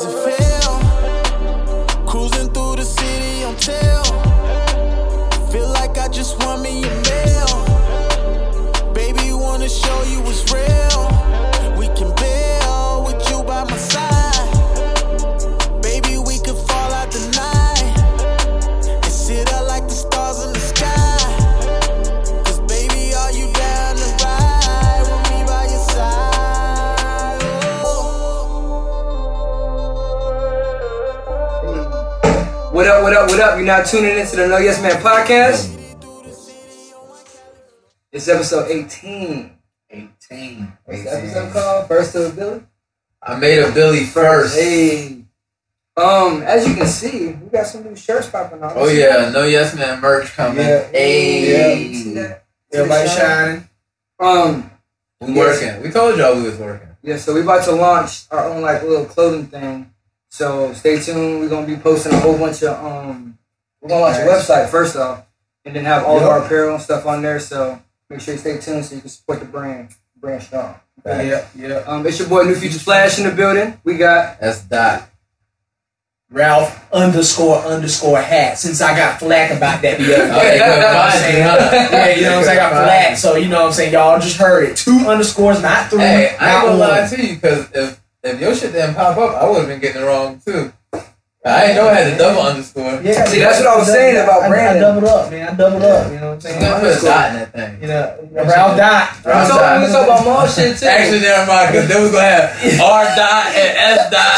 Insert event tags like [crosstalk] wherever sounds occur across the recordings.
does it feel? Cruising through the city on tail. Feel like I just won me a meal. Baby, wanna show you what's real. What up. You're now tuning into the No Yes Man podcast. It's episode 18. 18. What's the episode called? First of Billy? I made a Billy first. Hey. Um, as you can see, we got some new shirts popping off. Oh yeah, no yes man merch coming. Yeah. Hey. Yeah. Everybody shining. Um, We Yes. working. We told y'all we was working. yeah, so we about to launch our own like little clothing thing. So stay tuned. We're gonna be posting a whole bunch of um we're gonna launch a website first off and then have all of our apparel and stuff on there. So make sure you stay tuned so you can support the brand. Brand strong. Yeah, yeah. Um, it's your boy New Future Flash in the building. We got That's dot. Ralph underscore underscore hat. Since I got flack about that the other day. you You know couldn't what I'm saying? it. Yeah, you know what I'm saying? I got flack. So, you know what I'm saying? Y'all just heard it. Two underscores, not three. Hey, I ain't not gonna one. lie to you because if if your shit didn't pop up, I would have been getting it wrong too. I ain't know I had the double underscore. Yeah, See, that's what I was saying about I, I Brandon. doubled up, man. I doubled up. You know what I'm I'm saying? gonna put a dot in that thing. You know, Ralph dot. we Ralph talk, dot. we talk about mall shit too. Actually, never mind, because then we're gonna have R dot and S dot,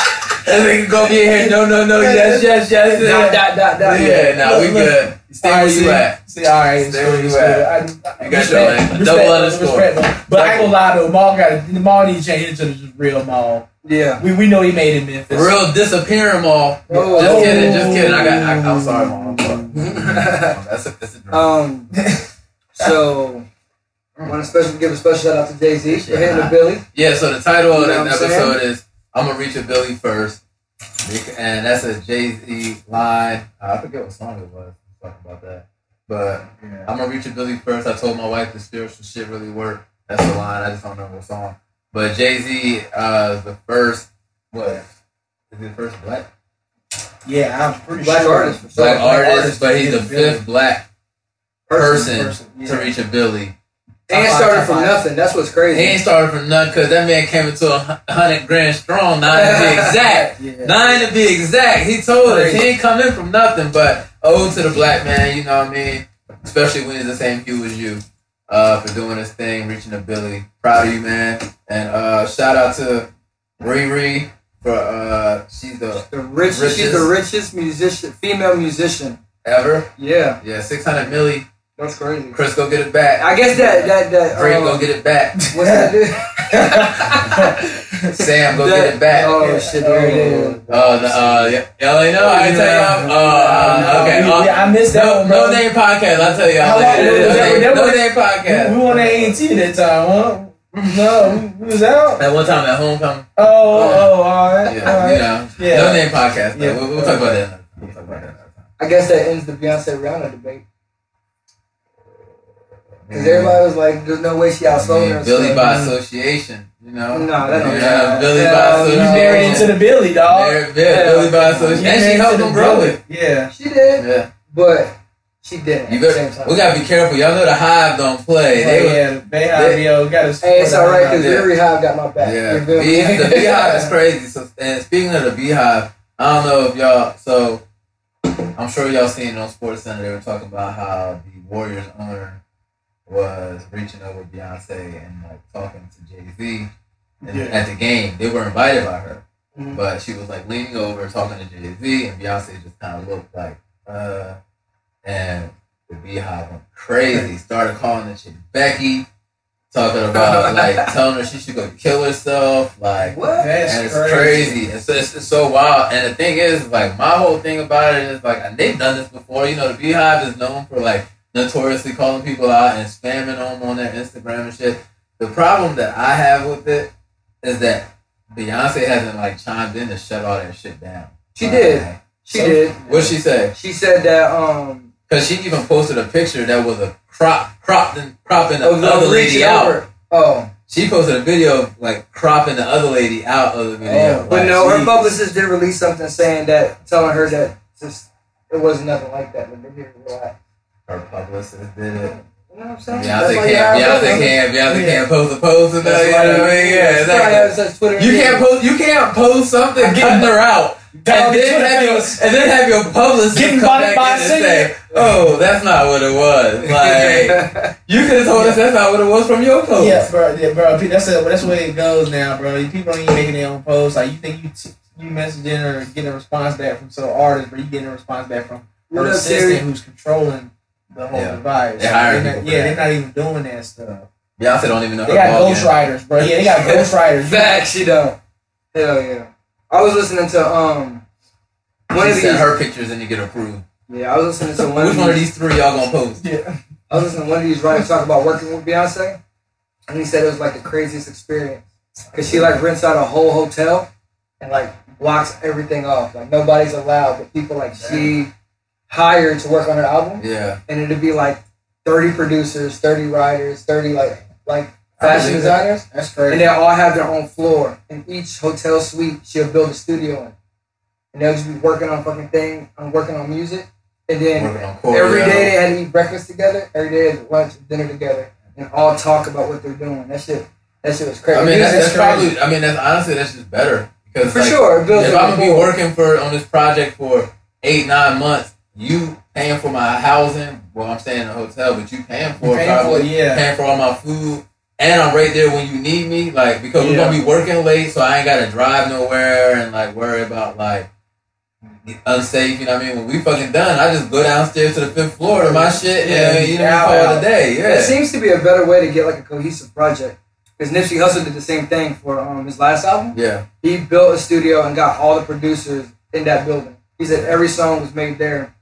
and we can go get here. No, no, no, yes, yes, yes. dot dot dot dot. Yeah, nah, we Look, look. good. Stay All where you see, at. See, all right, Stay where you it's at. good. I, I, You got your respect, man. respect, Double underscore. respect. But I ain't gonna lie though, Mall got the mall need to change it to the real mall. Yeah. We we know he made it Memphis. Real disappearing mall. Oh. Just kidding, just kidding. I got. I, I'm sorry, mom. [laughs] That's a, that's a dream. Um. [laughs] So, I want to special give a special shout out to Jay Z for hitting the Billy. Yeah, so the title of You know what I'm episode is I'm gonna reach a Billy first, and that's a Jay Z line. I forget what song it was. Talk about that, but I'm gonna reach a Billy first. I told my wife the spiritual shit really worked. That's the line. I just don't remember what song. But Jay Z, uh, the first what is he the first black Yeah, I'm pretty Black sure. artist. for black Black artist, artist but he's the a Billy. fifth black Person. person, yeah. to reach a Billy. They ain't started from nothing. That's what's crazy. He ain't started from nothing because that man came into a hundred grand strong. Nine to be [laughs] exact. Yeah. Nine to be exact. He told us he ain't come in from nothing, but owed to the black man. You know what I mean? Especially when he's the same hue as you. Uh, for doing this thing, reaching a Billy. Proud of you, man. And uh, shout out to Riri for uh, she's the The richest, she's the richest musician, female musician. ever. Yeah, Yeah, six hundred milli. That's crazy. Chris, go get it back. I guess that that that. Drake, um, [laughs] [laughs] go get it back. What's that? dude? Sam, go That- get it back. Oh shit! There it is. Oh, the, uh, yeah, y'all ain't know. I ain't tell y'all. Uh, okay. uh, Yeah, I missed that no, one, bro. no name podcast. I'll tell y'all How long later. was No that? name, That no was- name podcast. We, we won that A&T that time, huh? No, we, we was out. That one time at homecoming. Oh, oh, all right. Yeah, all right. you know. Yeah. No name podcast. though. Yeah. We'll, we'll talk about that. We'll talk about that. I guess that ends the Beyonce Rihanna debate because everybody was like, "There's no way she outsold mean, her." Billy stuff. by association. You know. No, that don't yeah, count. Billy Hell by no. You association. married into the Billy, dog. Married- yeah, Billy by association. You And she helped into him grow it. Yeah. She did, Yeah. but she didn't. You at the got, same time. we gotta be careful. Y'all know the hive don't play. Oh, they, They were- yeah, they have, they- yo, got to Hey, it's all right because Yeah. every hive got my back. Yeah, You feel me? Bee- the beehive is [laughs] crazy. So, and speaking of the beehive, I don't know if y'all. So, I'm sure y'all seen on Sports Center they were talking about how the Warriors owner was reaching over Beyonce and like talking to Jay Z Yeah. at the game. They were invited by her, Mhm. but she was like leaning over talking to Jay Z, and Beyonce just kind of looked like, uh, and the beehive went crazy. Started calling the chick Becky. Talking about [laughs] like telling her she should go kill herself, like What? That's and it's crazy. crazy. It's, it's, it's so wild. And the thing is, like, my whole thing about it is, like, and they've done this before. You know, the Beehive is known for, like, notoriously calling people out and spamming them on their Instagram and shit. The problem that I have with it is that Beyonce hasn't, like, chimed in to shut all that shit down. She did. She So- did. What'd she say? She said that um Because she even posted a picture that was a crop, cropped and cropping the other lady out. Oh, she posted a video of like cropping the other lady out of the video. Oh, But Like, no, her publicist did release something saying that, telling her that just it wasn't nothing like that. But they did relax. Her publicist did it. You know what I'm saying? Beyonce That's why can't. you have Beyonce brothers. can't. Beyonce Yeah. can't post a post and That's you know what I mean? Yeah, that's why I have exactly. such Twitter. You can't post. You can't post something cutting her out. And then, Twitter have your, and then have your publicist Getting come back by in and singer. say, "Oh, that's not what it was." [laughs] Like you could have told us that's not what it was from your post. Yeah, bro. Yeah, bro. That's a, that's the way it goes now, bro. People ain't making their own posts. Like you think you t- you messaging or getting a response back from some artist, but you getting a response back from her up, assistant Siri? who's controlling the whole Yeah. device. They hiring not, people for yeah, that. they're not even doing that stuff. Beyonce don't even know They got ball ghost game. writers, bro. Yeah, they got [laughs] ghost writers. Facts, you don't. Hell yeah. I was listening to um one She of these. her pictures and you get approved. Yeah, I was listening to [laughs] one Which of one of these. these three y'all gonna post? Yeah. I was listening to one of these writers talk about working with Beyonce, and he said it was like the craziest experience because she like rents out a whole hotel and like blocks everything off. Like nobody's allowed, but people like she hired to work on her album, Yeah, and it'd be like thirty producers, thirty writers, thirty like like fashion believe that. designers. That's crazy. And they all have their own floor. In each hotel suite, she'll build a studio in. And they'll just be working on fucking thing, on working on music. And then choreo. every day they had to eat breakfast together, every day they lunch and dinner together, and all talk about what they're doing. That shit, that shit was crazy. I mean, that's, that's crazy. probably. I mean, that's honestly that's just better because for like, sure. If I'm gonna be working for on this project for eight nine months, you paying for my housing. Well, I'm staying in a hotel, but you paying for You paying for probably. it, yeah. Paying for all my food, and I'm right there when you need me. Like because we're gonna be working late, so I ain't gotta drive nowhere and like worry about like unsafe. You know what I mean? When we fucking done, I just go downstairs to the fifth floor to my shit, Yeah, and you know out, call it a day. It seems to be a better way to get like a cohesive project. Because Nipsey Hussle did the same thing for um, his last album. Yeah. He built a studio and got all the producers in that building. He said every song was made there.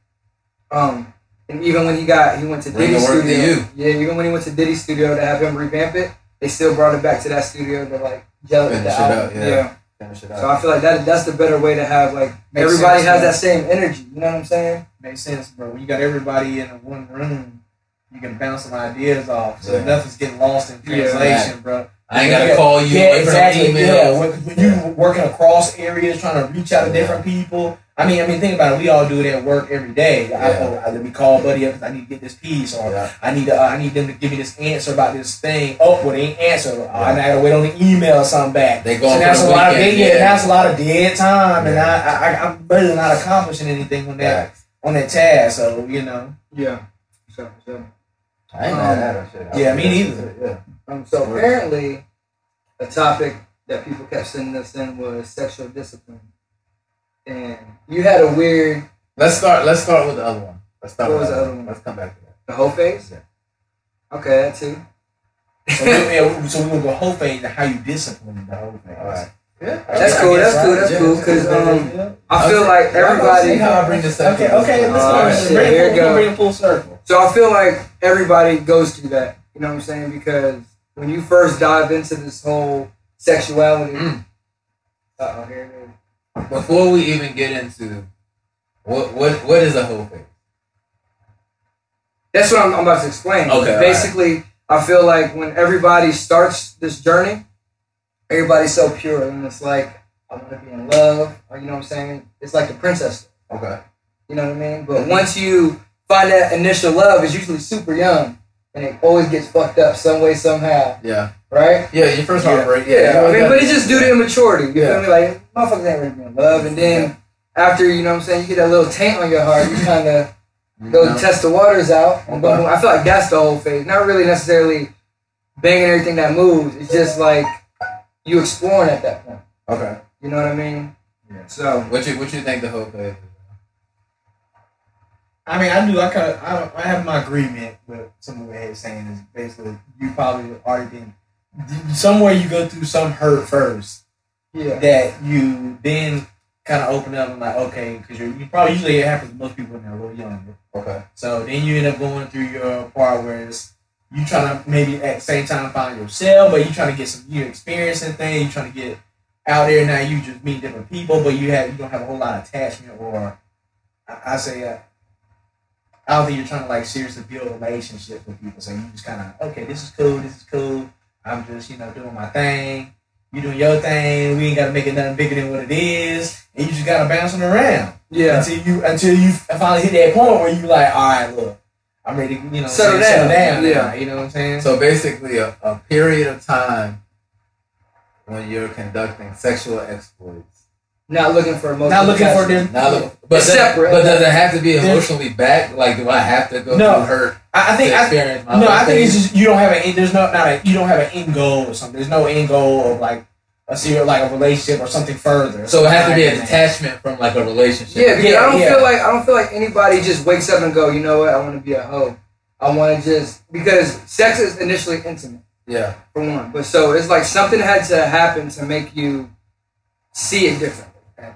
Um, and even when he got, he went to Bring Diddy's the to studio. you. Yeah, even when he went to Diddy's studio to have him revamp it, they still brought it back to that studio to like gel it with Finish the it album. up, yeah. So. I feel like that that's the better way to have like Makes everybody sense, has man. that same energy. You know what I'm saying? Makes sense, bro. When you got everybody in one room, you can bounce some ideas off. So Yeah. nothing's getting lost in Yeah. translation, bro. I ain't gotta call you. Yeah, wait exactly. Yeah, when, when you working across areas, trying to reach out to different people. I mean, I mean, think about it. We all do it at work every day. I, oh, I, let me call buddy up because I need to get this piece, or Yeah. I need to, uh, I need them to give me this answer about this thing. Oh, well, they ain't answer. Oh, I gotta wait on the email or something back. They So going that's for a the lot of weekend. dead, yeah. That's a lot of dead time, and I, I, I'm really not accomplishing anything on that Facts. on that task. So you know, Yeah. So, so. I ain't mad at that shit. Yeah, me neither. Yeah. Um, so apparently, a topic that people kept sending us in was sexual discipline, and you had a weird Let's start. Let's start with the other one. Let's start What with was the the other other one. one? Let's come back to that. the whole phase. Yeah. Okay, that too. [laughs] so, we, yeah, so we're gonna go whole phase to how you discipline the whole phase. All right. Yeah. That's I cool. guess, That's cool. right? That's Yeah. cool. Because um, Yeah. I feel like everybody. see how I bring this up. Okay, okay, let's All go. right, shit, bring, here it full, go. bring it full circle. So I feel like everybody goes through that. You know what I'm saying? Because when you first dive into this whole sexuality, Mm. uh oh, here it is. Before we even get into what what what is a whole face? That's what I'm, I'm about to explain. Okay, all Basically, I feel like when everybody starts this journey, everybody's so pure, and it's like I want to be in love, or you know what I'm saying? It's like the princess. Okay. You know what I mean? But once you find that initial love, it's usually super young, and it always gets fucked up some way somehow, Yeah. Right? Yeah. Your first Yeah, heartbreak. yeah. I mean, but it's just due to immaturity. You Yeah. feel me? Like motherfuckers ain't really in love, and then after you know what I'm saying, you get that little taint on your heart. You kind of go No. test the waters out. And boom, Okay. boom. I feel like that's the whole phase. Not really necessarily banging everything that moves. It's just like you exploring at that point. Okay. You know what I mean? Yeah. So What you what you think the whole phase? I mean, I do. I kind of, I, I have my agreement with some of what he's saying. Is basically you probably already been somewhere. You go through some hurt first yeah, that you then kind of open up and like, okay, because you probably usually it happens to most people when they're a little younger. Okay. So then you end up going through your part where it's you trying to maybe at the same time find yourself, but you trying to get some you experiencing things. You trying to get out there now. You just meet different people, but you have you don't have a whole lot of attachment or I, I say. Uh, I don't think you're trying to like seriously build a relationship with people. So you just kind of okay, this is cool, this is cool. I'm just, you know, doing my thing. You doing your thing. We ain't gotta make it nothing bigger than what it is. And you just gotta bounce it around Yeah. until you until you finally hit that point where you like, all right, look, I'm ready to, you know, Settle settle down. down. Yeah. now, you know what I'm saying? So basically, a, a period of time when you're conducting sexual exploits. Not looking for emotional Not looking for attachment. them. Not look, but, It's does, separate. but does it have to be There's- emotionally back? Like, do I have to go No. through hurt I, I think to I, experience my no, I first think it's just you don't have an there's no not a you don't have an end goal or something. There's no end goal of like a serial like a relationship or something further. So it has to be a detachment from like a relationship. Yeah, because Yeah, I don't yeah. feel like I don't feel like anybody just wakes up and go, you know what, I want to be a hoe. I want to just because sex is initially intimate Yeah. for one, but so it's like something had to happen to make you see it differently,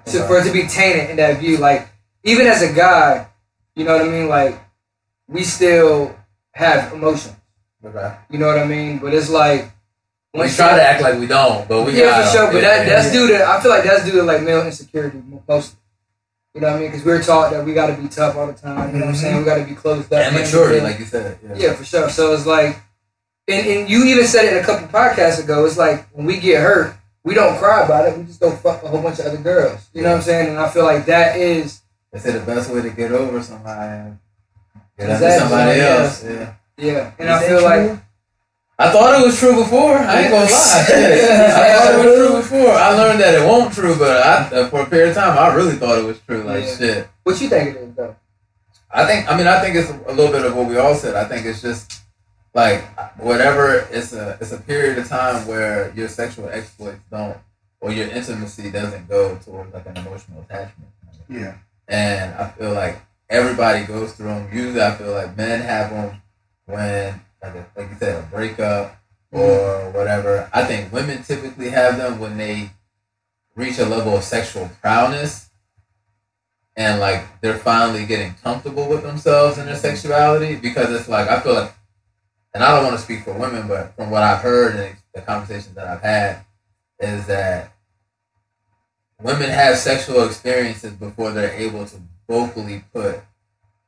to, for it to be tainted in that view. Like even as a guy, you know what I mean. Like we still have emotion. Okay. You know what I mean. But it's like We try you- to act like we don't, but we yeah, for sure. But that that's yeah. due to I feel like that's due to like male insecurity mo- mostly. You know what I mean? Because we're taught that we got to be tough all the time. You know what I'm saying? Mm-hmm. We got to be closed up. and maturity, like you said. Yeah. yeah, for sure. So it's like, and, and you even said it a couple podcasts ago. It's like when we get hurt, we don't cry about it. We just go fuck a whole bunch of other girls. You know what I'm saying? And I feel like that is They say the best way to get over somebody is get Is under somebody somebody else. Yeah. yeah. And Is I that feel like? I thought it was true before. I ain't gonna lie. [laughs] Shit. [laughs] I thought it was true before. I learned that it won't true, but I, uh, for a period of time, I really thought it was true. Like Yeah. shit. what you think it is though. I think. I mean, I think it's a little bit of what we all said. I think it's just like whatever. It's a it's a period of time where your sexual exploits don't, or your intimacy doesn't go towards like an emotional attachment. Yeah. And I feel like everybody goes through them. Usually, I feel like men have them when, like, a, like you said, a breakup or mm-hmm. whatever. I think women typically have them when they reach a level of sexual prowess and like they're finally getting comfortable with themselves and their mm-hmm. sexuality because it's like I feel like, and I don't want to speak for women, but from what I've heard and the conversations that I've had, is that women have sexual experiences before they're able to vocally put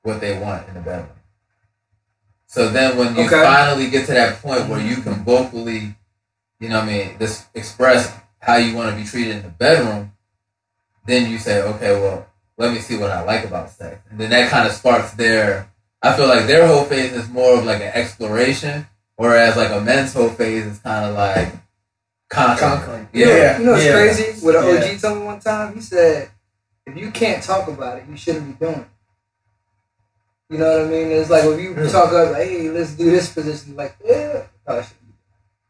what they want in the bedroom. So then when you Okay. finally get to that point where you can vocally, you know what I mean, just express how you want to be treated in the bedroom, then you say, okay, well, let me see what I like about sex. And then that kind of sparks their, I feel like their whole phase is more of like an exploration, whereas like a men's whole phase is kind of like conquering. Conquering. You know, Yeah, you know what's yeah. crazy? What an Yeah. OG told me one time, he said, if you can't talk about it, you shouldn't be doing it. You know what I mean? It's like if you hmm. talk about, like, hey, let's do this position, like, yeah, probably shouldn't be.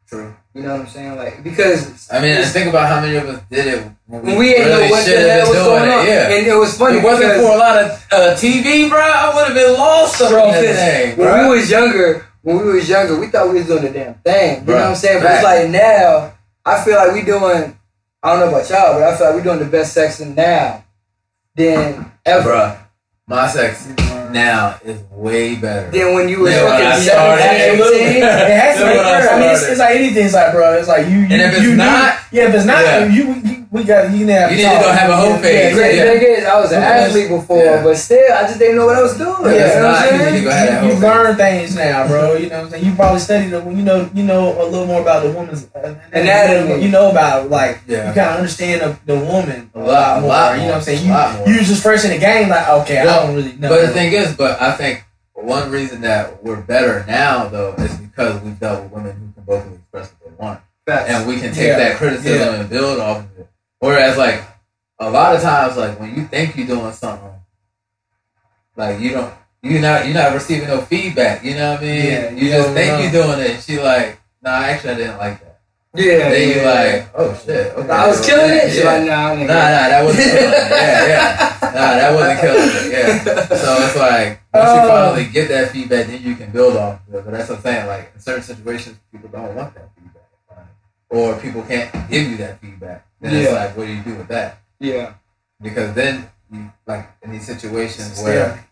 True. You know what I'm saying? Like, because I mean, and think about how many of us did it when we, ain't really know what the hell was going it. on. Yeah. And it was funny it wasn't for a lot of uh, TV, bro, I would have been lost up Bro, in this thing, when bro. we was younger, when we was younger, we thought we was doing the damn thing. You know what I'm saying? But it's like now, I feel like we doing. I don't know about y'all, but I feel like we doing the best sexing now than ever. Bruh, my sex now is way better. Than when you was Yeah, when I fucking 17, 18. It has to be. I. Mean, it's, it's like anything. It's like, bro. It's like you. you And if it's you not- yeah, if it's not, Yeah. you, you we got you need to have. You need talk. to go have a whole phase. The yeah, great thing is, I was an Yeah. athlete before, Yeah. but still, I just didn't know what I was doing. Yeah, you it's know what I'm you need to saying? go have that You, learn things now, bro. You know what I'm saying? You probably studied the you know you know a little more about the woman's Anatomy. You know about like Yeah. you kind of understand the, the woman A lot- a more. lot you know what I'm saying? You a lot more. you was just first in the game, like okay, Well, I don't really know. But the thing is, but I think one reason that we're better now, though, is because we've dealt with women who can vocally express what they want. Facts. and we can take Yeah. that criticism Yeah. and build off of it. Whereas, like a lot of times, like when you think you're doing something, like you don't, you're not, you're not receiving no feedback. You know what I mean? Yeah, you you just think you're doing it. And she like, nah, actually, I didn't like that. Yeah, then you yeah. like, oh shit, okay, I was killing it. She's Yeah. like, nah. Nah, nah, that wasn't killing it. Yeah, yeah. [laughs] Nah, that wasn't killing it. Yeah. So it's like once you Oh. finally get that feedback, then you can build off of it. But that's what I'm saying. Like in certain situations, people don't want that feedback, Like, or people can't give you that feedback. Then it's Yeah. like, what do you do with that? Yeah. Because then, you, like in these situations It's where,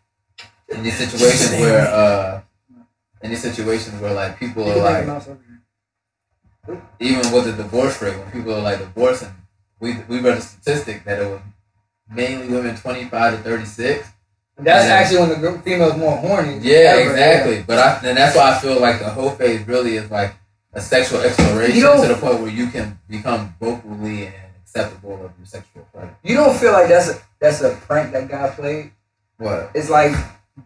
in these situations [laughs] where, uh, in these situations where like people are like make a mouse over here. even with the divorce rate, when people are like divorcing, we we read a statistic that it was mainly women twenty five to thirty six. That's Yeah. actually when the female's more horny. Yeah, ever, exactly. But I and that's why I feel like the whole phase really is like a sexual exploration You to the point where you can become vocally and acceptable of your sexual pleasure. You don't feel like that's a that's a prank that guy played. What? It's like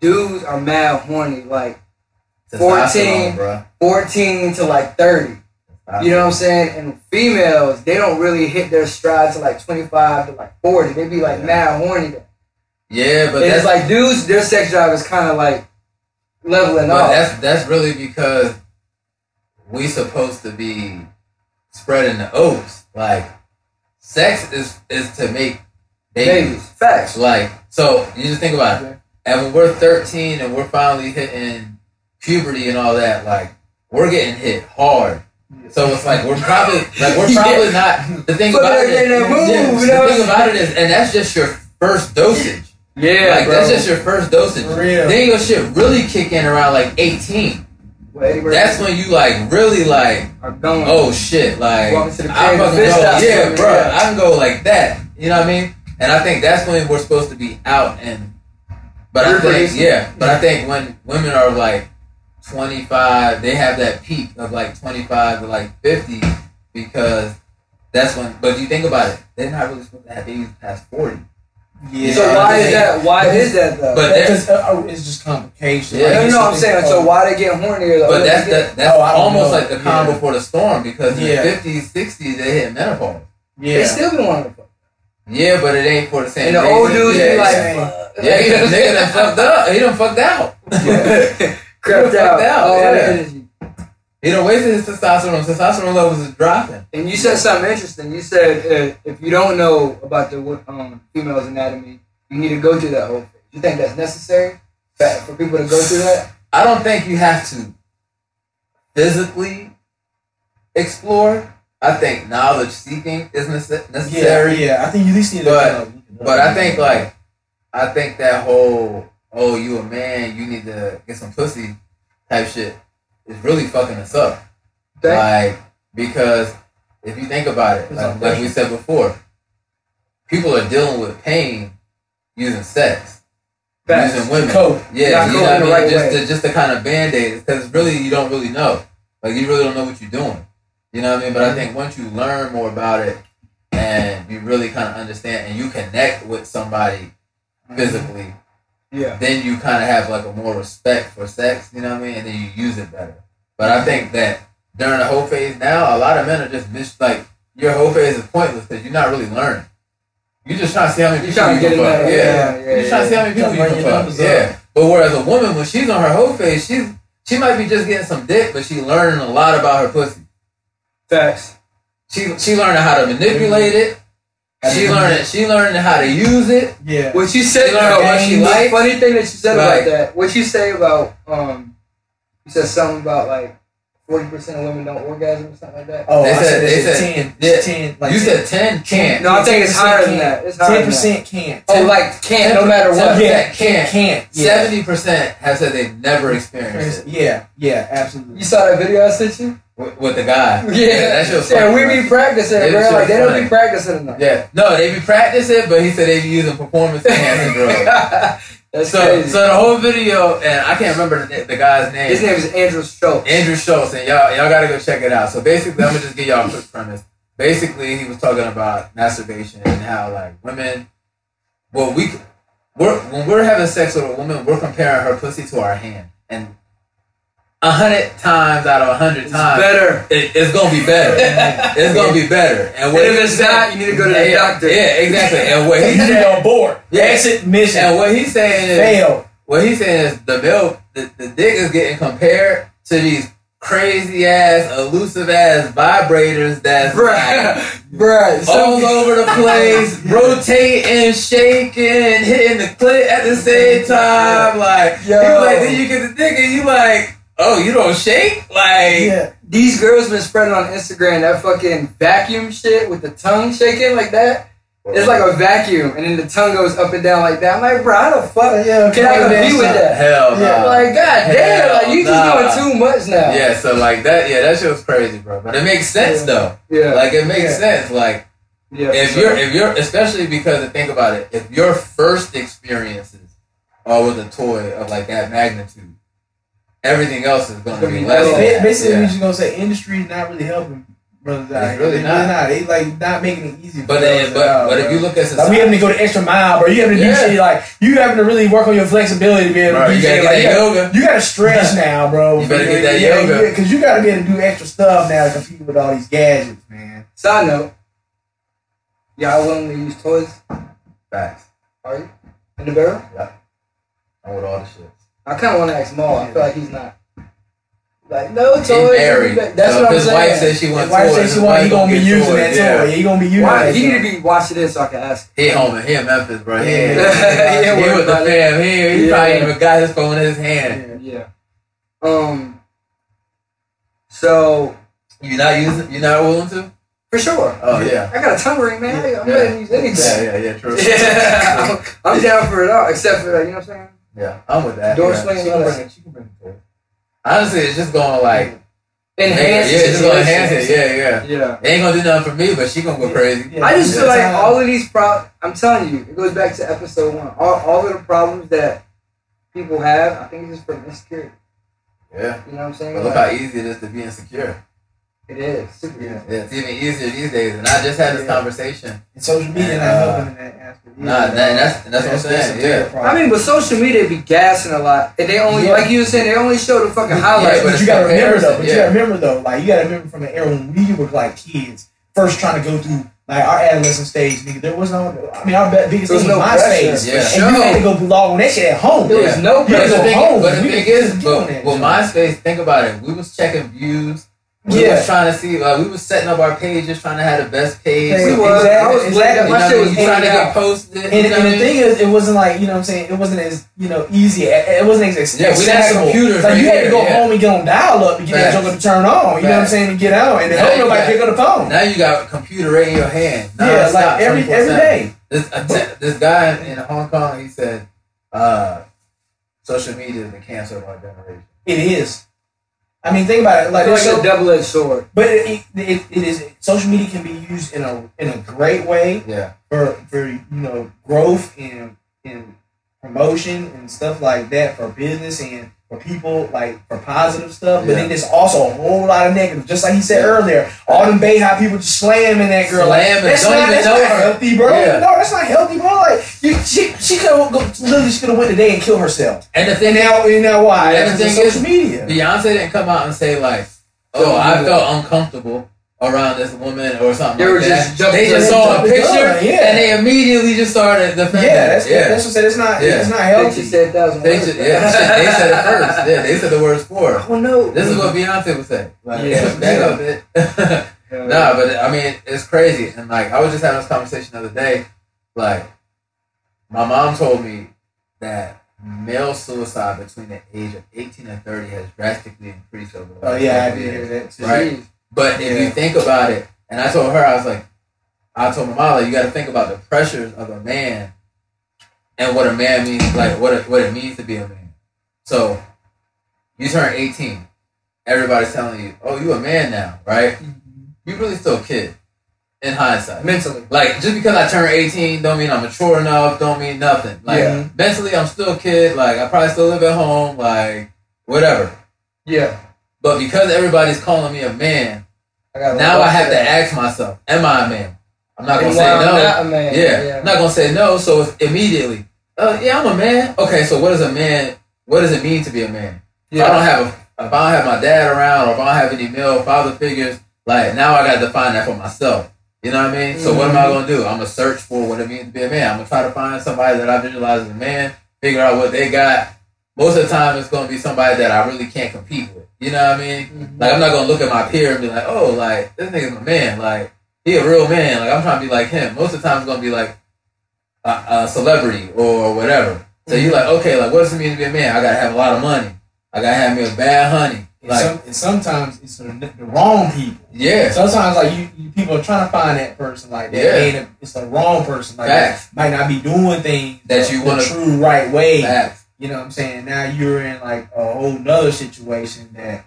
dudes are mad horny, like Testosterone, 14. bruh. fourteen to like thirty. You know what I'm saying? And females, they don't really hit their stride to like twenty five to like forty. They be like Yeah. mad horny. Then. Yeah, but and that's it's like dudes, their sex drive is kind of like leveling But off. that's that's really because we supposed to be spreading the oats. Like sex is is to make babies. Babies, facts. Like so, you just think about it. And when we're 13 and we're finally hitting puberty and all that, like we're getting hit hard. So it's like we're probably like we're [laughs] probably not. The thing Put about it that move, yeah, the know? thing about it is, and that's just your first dosage. Yeah, like bro. that's just your first dosage. For real. Then your shit really kick in around like 18. That's when you like really like, oh shit, like Walking to the I fucking go, yeah, bro, yeah. I can go like that. You know what I mean? And I think that's when we're supposed to be out and. But I think Reproducing. yeah, but I think when women are like 25, they have that peak of like 25 to like 50 because that's when. But you think about it, they're not really supposed to have babies past 40. Yeah. So why is that? Why but is that though? But Because, uh, oh, it's just complications. Yeah. Like, no, it's no, I'm saying. So why they get hornier though? But that's that, that's Oh, almost know. like the calm Yeah. before the storm because in Yeah. the 50s, 60s, they hit menopause. Yeah, They Yeah. still be wanting to fuck. Yeah, but it ain't for the same And the reason. old dudes yeah, be like, same. fuck. Yeah, he done, nigga done fucked up. He done fucked out. [laughs] crept fucked out. out, All yeah. energy. He done wasted his testosterone. Testosterone levels is dropping. And you said something interesting. You said uh, if you don't know about the um, female's anatomy, you need to go through that whole phase. You think that's necessary for people to go through that? I don't think you have to physically explore. I think knowledge seeking is nece- Yeah, necessary. yeah. I think you at least need to. But- kind of- But I think like I think that whole oh you a man you need to get some pussy type shit is really fucking us up. Like because if you think about it, like, like we said before, people are dealing with pain using sex, Facts. using women. cope. Yeah, you know what I mean. right just way. to just to kind of band aid because really you don't really know. Like you really don't know what you're doing. You know what I mean? But Mm-hmm. I think once you learn more about it and you really kind of understand and you connect with somebody physically, Yeah. then you kind of have like a more respect for sex. You know what I mean? And then you use it better. But I think that during the whole phase now, a lot of men are just mis- like your whole phase is pointless because you're not really learning. You're just trying to see how many You're people you can in fuck. there. Yeah. Yeah, yeah, You're just trying to see how many people you can run your fuck. numbers. Yeah. But whereas a woman, when she's on her whole phase, she's she might be just getting some dick, but she learning a lot about her pussy. Facts. She she learning how to manipulate it. She learning she learning how to use it. Yeah. What you said, She learned what she the liked. funny thing that you said Like- about that, what you say about, um, you said something about like 40% of women don't orgasm or something like that. Oh, They I said- said, they they said said- ten. yeah. ten. Like you said ten can't. No, I think it's higher than that. It's higher Ten than that. percent can't. Oh, like can't no matter what. 10% yeah, can't. can't. Can't. Yeah. Seventy percent have said they've never experienced it Yeah. Yeah. Absolutely. You saw that video I sent you? with, with the guy. [laughs] Yeah, that shit was yeah, funny, we be practicing, Yeah, bro. Like was they don't be practicing enough. Yeah, no, they be practicing, but he said they be using performance enhancing drugs. [laughs] That's So, crazy. so the whole video, and I can't remember the, the guy's name. His name is Andrew Schulz. Andrew Schulz, and y'all y'all gotta go check it out. So basically, I'm gonna just give y'all a quick premise. Basically, he was talking about masturbation and how like women, well, we we're when we're having sex with a woman, we're comparing her pussy to our hand, and a hundred times out of a hundred It's times, better. it, it's gonna be better. it's gonna be better. And And if it's not, you need to go to the yeah, doctor. Yeah, exactly. And what [laughs] he He's said, on board. Yeah. Exit mission. and what he's saying is, Fail. what he's saying is the milk, the, the dick is getting compared to these crazy ass, elusive ass vibrators that's like Bruh. [laughs] Bruh. all over the [laughs] place, rotating, shaking, hitting the clit at the same time. Like, Yo. like, then you get the dick and you like, oh, you don't shake? Like, Yeah. These girls been spreading on Instagram that fucking vacuum shit with the tongue shaking like that. It's like a vacuum, and then the tongue goes up and down like that. I'm like, bro, how the fuck Yeah. can I compete with that? hell no. Yeah, Like, god damn, like you Hell just doing too much now. Yeah, so like that, yeah, that shit was crazy, bro. But it makes sense Yeah. though. yeah, Like it makes Yeah. sense. Like yeah. if for you're if you're especially because think about it, if your first experiences are with a toy of like that magnitude, everything else is going to be gonna less. low. than Basically, Yeah. we're just gonna say industry is not really helping brothers out here. really They not. They like not making it easy. But for then, but out, but if you look at Like we society, having to go the extra mile, bro. You having to do Yeah. shit like you having to really work on your flexibility to be able to Bro, do you gotta shit. get Like, that you, gotta, yoga. you gotta stretch [laughs] now, bro. You better get that yeah, yoga. because you gotta be able to do extra stuff now to compete with all these gadgets, man. Side note, y'all willing to use toys? Facts. Are you? In the barrel? Yeah. I'm with all the shit. I kind of want to ask Maul. I feel like he's not. Like, no toys. He married. That's so what I'm saying. his wife says she His wants wife toys. said his she want, he wife gonna be using toys, that yeah. toy. Yeah, he gonna be using Why? that He need to be watching this so I can ask. He home. He in Memphis, bro. He, Yeah. ain't- [laughs] Yeah, he with the about it. fam. He, he Yeah. probably even got his phone in his hand. Yeah. Um. So You not using? You not willing to? for sure. Oh yeah. I got a tongue ring, man. I- I'm Yeah. ready to use anything. Yeah, yeah, yeah. True. [laughs] Yeah, I'm, I'm down for it all, except for that. you know what I'm saying. Yeah, I'm with that. Door yeah. swing She can bring it. She can bring it. to. Honestly, it's just gonna like Enhance. Yeah, it's just gonna enhance it. Yeah, yeah. Yeah. It ain't gonna do nothing for me, but she gonna go crazy. Yeah, I just yeah, feel like all of these problems. I'm telling you, it goes back to episode one. All, all of the problems that people have, I think it's just from insecurity. Yeah. You know what I'm saying? But look Like, how easy it is to be insecure. It is. Super Yeah. easy. Yeah, it's even easier these days. And I just had this Yeah. conversation. And social media not Uh, helping in that aspect. Nah, that- that's- that's what I'm saying, yeah. problem. I mean, but social media be gassing a lot, and they only, Yeah. like you were saying, they only show the fucking highlights. Yeah, but it's you gotta remember though. But yeah. you gotta remember though. Like you gotta remember from the era when we were like kids, first trying to go through like our adolescent stage. Nigga, there was no. I mean, our biggest thing was no. MySpace, Yeah. and you had to go log on that shit at home. there Yeah. was no Yeah, But pressure. the go thing, home. but the We thing is, get but, on that with joint. MySpace, think about it. We was checking views. We Yeah. was trying to see, like, we was setting up our pages, trying to have the best page. Hey, We so was. I was glad that my shit was trying to get posted. And, and the thing is, it wasn't like you know what I'm saying. It wasn't as you know easy. It wasn't as Yeah, we have computers Like right you had to go yeah. home and get on dial up to get that Facts. joker to turn on. You know what I'm saying? To get out and Now you nobody got- pick up the phone. Now you got a computer right in your hand. yeah, Non-stop, like every every day. This this guy in Hong Kong, he said, uh, social media is the cancer of our generation. It is. I mean, think about it. Like, It's like so, a double-edged sword. but it, it, it is. Social media can be used in a in a great way Yeah, for for you know growth and and promotion and stuff like that for business and for people like for positive stuff. But Yeah. then there's also a whole lot of negative. Just like he said Yeah. earlier, all them Beyhive people just slamming that girl. like, that's don't not, even that's know not her. healthy, bro. Yeah. No, that's not healthy, bro. Like you, she she could have literally she could have went today and killed herself. and the thing is, now and now why? And the Because of thing is, social media. Beyonce didn't come out and say like, "Oh, Don't I that. felt uncomfortable around this woman" or something They like were that. just jumping they just saw a picture on, yeah. and they immediately just started defending. Yeah, that's yeah. that's what I said. It's not Yeah. it's not They healthy. just said a thousand They, words. ju- yeah, they said it [laughs] first. Yeah, they said the words for. Oh no. This is what Beyonce would say. Like, Yeah. [laughs] back up it. [laughs] nah, but I mean, it's crazy. And like, I was just having this conversation the other day. Like, my mom told me that male suicide between the age of 18 and 30 has drastically increased over the oh, last Oh yeah, I did hear that too. Right. But if you think about it, and I told her, I was like, I told my mom, like, you got to think about the pressures of a man and what a man means, like, what it, what it means to be a man. So, you turn 18, everybody's telling you, oh, you a man now, right? Mm-hmm. You really still a kid in hindsight. Mentally. Like, just because I turned 18 don't mean I'm mature enough, don't mean nothing. Like, Yeah. mentally, I'm still a kid. Like, I probably still live at home, like, whatever. Yeah. But because everybody's calling me a man, I now I have to ask myself, am I a man? I'm not gonna And say no. Not man. yeah, I'm not gonna say no. So it's immediately, uh, yeah, I'm a man. Okay, so what does a man? What does it mean to be a man? If I don't Yeah. have a, if I don't have my dad around, or if I don't have any male father figures, like now I gotta define that for myself. You know what I mean? So what am I gonna do? I'm gonna search for what it means to be a man. I'm gonna try to find somebody that I visualize as a man, figure out what they got. Most of the time, it's gonna be somebody that I really can't compete with. You know what I mean? Mhm. Like I'm not gonna look at my peer and be like, oh, like this nigga's my man. Like he a real man. Like I'm trying to be like him. Most of the time, it's gonna be like a, a celebrity or whatever. So you're like, okay, like what does it mean to be a man? I gotta have a lot of money. I gotta have me a bad honey. And, Like some, and sometimes it's the, the wrong people. yeah, Sometimes like you, you people are trying to find that person like that. Yeah. A, it's the wrong person. Like Facts. might not be doing things That you wanna- true right way. facts. You know what I'm saying? Now you're in like a whole nother situation that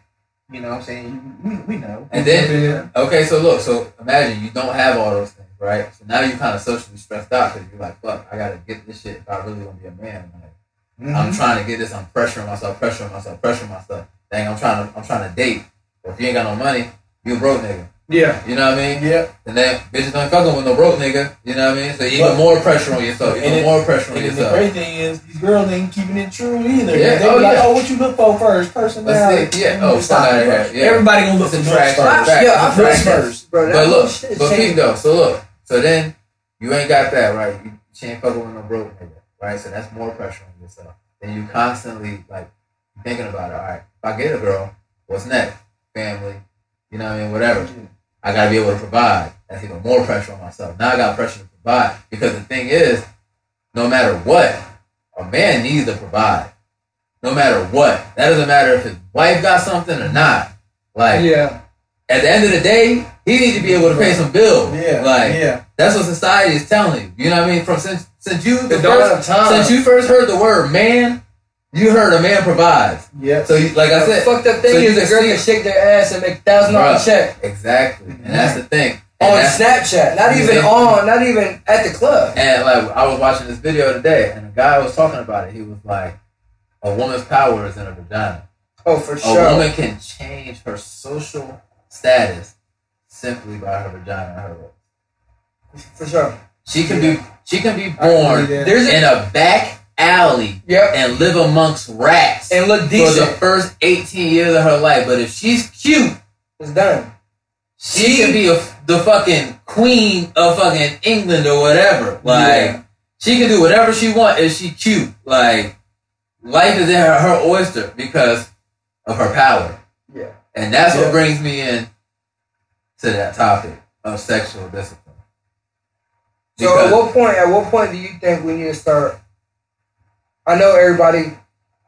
you know what I'm saying. We, we know. And then okay, so look, so imagine you don't have all those things, right? So now you're kind of socially stressed out because you're like, fuck, I gotta get this shit if I really want to be a man. Like, Mm-hmm. I'm trying to get this. I'm pressuring myself, pressuring myself, pressuring myself. Dang, I'm trying to, I'm trying to date. But if you ain't got no money, you a broke nigga. Yeah. You know what I mean? Yeah. And then bitches don't fucking with no broke nigga. You know what I mean? So even But- more pressure on yourself. Even it- more pressure on And the great thing is, these girls ain't keeping it true either. Yeah, They oh, be like, yeah. oh, what you look for first? Personality. Yeah. Oh, outta here. Yeah. Everybody gonna look for trash first. fact. Yeah, I It's a feel trash like fact. first, bro. But look, shit but peep though. So look, so then you ain't got that right. You, she ain't fucking with no broke nigga, right? So that's more pressure on yourself. And you constantly like thinking about it. All right, if I get a girl, what's next? Family, you know what I mean? Whatever. I gotta be able to provide. That's even more pressure on myself. Now I got pressure to provide because the thing is, no matter what, a man needs to provide. No matter what, that doesn't matter if his wife got something or not. Like Yeah. at the end of the day, he needs to be able to pay some bills. Yeah. Like yeah. that's what society is telling you. You know what I mean? From since since you the don't first, time. since you first heard the word man, you heard a man provides. Yeah. So you, like I The said, fucked up thing so you is the can girl see- can shake their ass and make thousand dollar check exactly, and that's the thing. And on Snapchat. Not even Yeah. on, not even at the club. And like I was watching this video today, and a guy was talking about it. He was like, "A woman's power is in her vagina. Oh, for sure. A woman can change her social status simply by her vagina her lips. For sure. She can be she can be born. There's in a back alley yep. and live amongst rats And look decent. for the first 18 years of her life. But if she's cute, It's done. she can be a, the fucking queen of fucking England or whatever. Like Yeah. she can do whatever she want if she cute. Like life is in her, her oyster because of her power. Yeah. And that's Yeah. what brings me in to that topic of sexual discipline. So at what point? At what point do you think we need to start? I know everybody.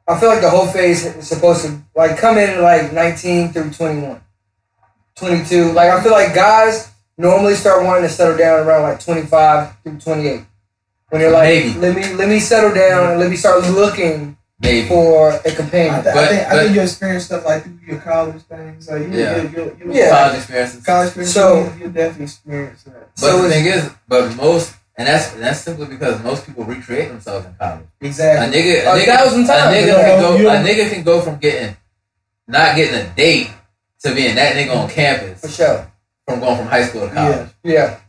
I feel like the whole phase is supposed to like come in at like 19 through 21, 22. Like I feel like guys normally start wanting to settle down around like 25 through 28. When they're like, Maybe. let me let me settle down and let me start looking maybe for a companion. th- I But- think I think you experience stuff like through your college things. Like you, Yeah. you, you, you, Yeah. college experiences. college experience. So- you, you definitely experience that. But So the thing is, but most, and that's that's simply because most people recreate themselves in college. A Exactly. nigga, a, A nigga, thousand times. a nigga can go, a nigga can go from getting, not getting a date to being that nigga on campus. For sure. from going from high school to college. Yeah.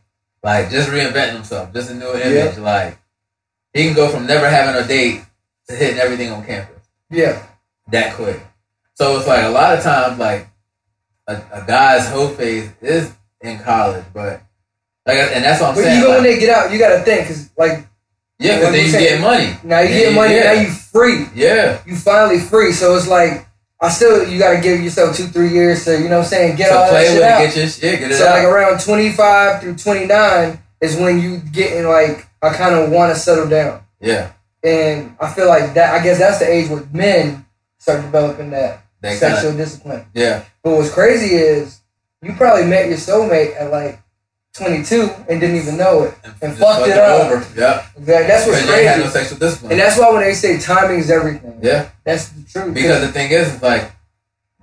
Like just reinventing himself, just a new image. Like he can go from never having a date to hitting everything on campus Yeah. that quick. So it's like a lot of times, like a, a guy's whole phase is in college, but like, and that's what I'm But saying. even like, when they get out, you got to think because like yeah, because then you get money. now you Yeah, get money, yeah. now you free. Yeah. you finally free. So it's like I still you gotta give yourself two, three years to, you know what I'm saying, get so all that shit out. get your shit, get so out. like around twenty five through twenty nine is when you getting like I kinda wanna settle down. yeah, And I feel like that I guess that's the age where men start developing that they sexual kind of discipline. yeah, But what's crazy is you probably met your soulmate at like twenty two and didn't even know it. And just fucked it up. over. Yeah, Exactly. That's what's ain't had no crazy. sexual discipline. And that's why when they say timing is everything. yeah, That's the truth. because the thing is, like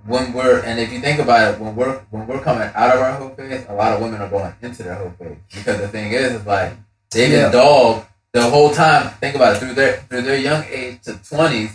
when we're and if you think about it, when we're when we're coming out of our whole phase, a lot of women are going into their whole phase because the thing is, is like they've Yeah. been dogged the whole time. Think about it through their through their young age to twenties,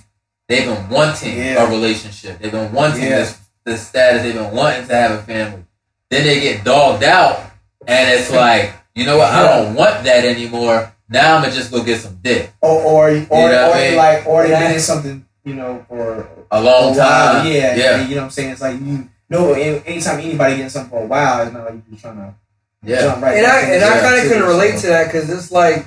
they've been wanting Yeah. a relationship. They've been wanting Yeah. this this status. They've been wanting to have a family. Then they get dogged out, and it's like, you know what? I don't want that anymore. Now I'm gonna just go get some dick. Or or or, know what I or mean? like or they've Yeah. been something you know for A a long while. time. Yeah, yeah, and you know what I'm saying. It's like you know, anytime anybody getting something for a while, it's not like you're trying to yeah. jump right. and I and I kind of couldn't relate to that because it's like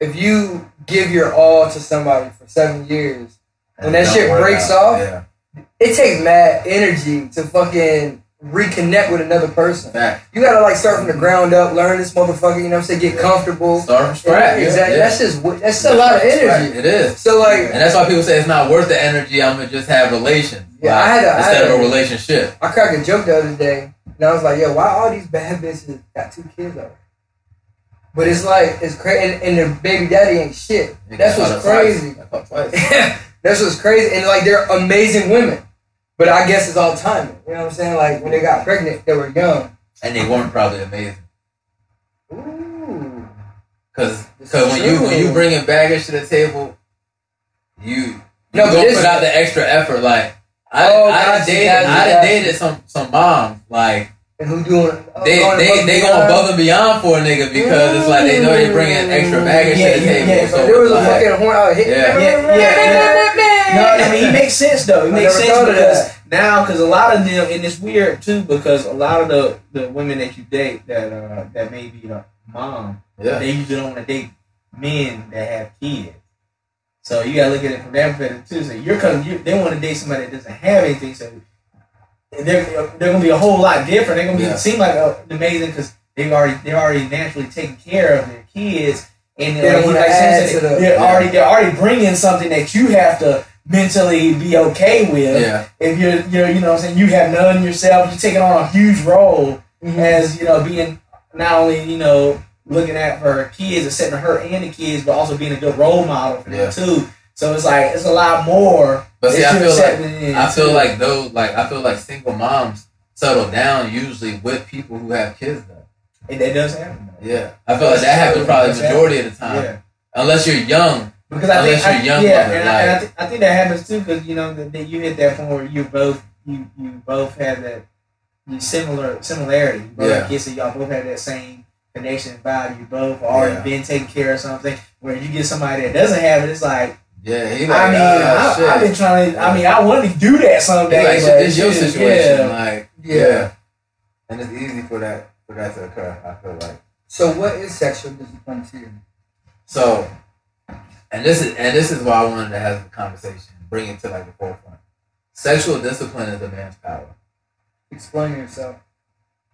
if you give your all to somebody for seven years, When that shit breaks out. off, yeah. it takes mad energy to fucking reconnect with another person. You gotta like start from the ground up, learn this motherfucker. You know what I'm saying? Get Yeah. comfortable. Start from scratch. Exactly. Yeah. That's just w- that's a lot of Right. energy. It is. So like, And that's why people say it's not worth the energy. I'm gonna just have relations. Yeah, Like, I had a- I instead had of a a- relationship. I cracked a joke the other day, and I was like, "Yo, why all these bad bitches got two kids already?" But it's like it's crazy, and, and their baby daddy ain't shit. That's what's crazy. twice. Got caught twice. [laughs] That's what's crazy, and like they're amazing women. But I guess it's all timing. You know what I'm saying? Like when they got pregnant, they were young. and they weren't probably amazing. Ooh. Cause, cause when you when you true. bringing baggage to the table, you you No, but don't put out the extra effort. Like I, Oh, I, done gotcha, dated, I done dated some some moms like And who doing? oh, they going they above they and go above and beyond for a nigga because it's like they know they bringing extra baggage Yeah, to the yeah, table. yeah, so But there was a fucking horn out hitting. Yeah. Yeah, yeah, No, I mean he makes sense though. He I makes sense because now, because a lot of them, and it's weird too, because a lot of the the women that you date that uh that may be a mom, yeah. they usually don't want to date men that have kids. So you gotta look at it from that perspective too. So you're coming, you, they want to date somebody that doesn't have anything. So they're they're gonna be a whole lot different. They're gonna be Yeah. seem like uh, amazing because they already they're already naturally taking care of their kids. And They they're, like, like Sam add said, to the- they're Yeah. already they're already bringing something that you have to mentally be okay with. Yeah, If you're you're you know what I'm saying you have none yourself, you're taking on a huge role Mhm. as you know being not only you know looking at for her kids and setting her and the kids, but also being a good role model for Yeah. them too. So it's like it's a lot more. but see, I feel like I feel too. like those like I feel like single moms settle down usually with people who have kids though. and that does happen. Though. Yeah, I feel like that happens probably the majority of the time, Yeah, unless you're young. Because I Unless think you're young, yeah, mother, and, I, and I, th- I think that happens too because you know that, that you hit that point where you both you you both have that you similar similarity. You both Yeah. have kids, so y'all both have that same connection and vibe. You both already Yeah. been taken care of something. Where you get somebody that doesn't have it, it's like Yeah, he like, I mean, ah, I, I've been trying to. I mean, I wanted to do that someday. like, but this your shit, situation, Yeah. like Yeah. yeah. and it's easy for that for that to occur. I feel like. So what is sexual discipline to you? So, and this is and this is why I wanted to have the conversation, bring it to like the forefront. Sexual discipline is a man's power. Explain yourself.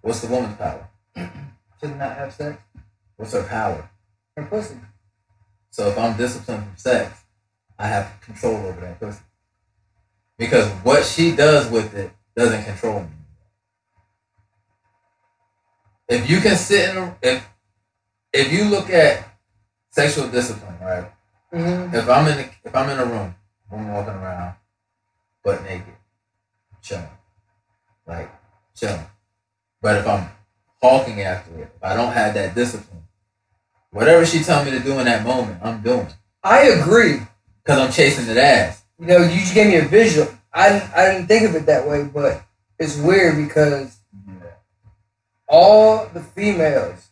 What's the woman's power? [clears throat] To not have sex What's her power? or pussy. So if I'm disciplined from sex, I have control over that pussy. Because what she does with it doesn't control me. If you can sit in a, if if you look at sexual discipline, right? Mm-hmm. If I'm in the, if I'm in a room, I'm walking around butt naked, chilling, like chilling. But if I'm hawking after it, if I don't have that discipline, whatever she tell me to do in that moment, I'm doing I agree. because I'm chasing that ass. You know, you just gave me a visual. I didn't, I didn't think of it that way, but it's weird because all the females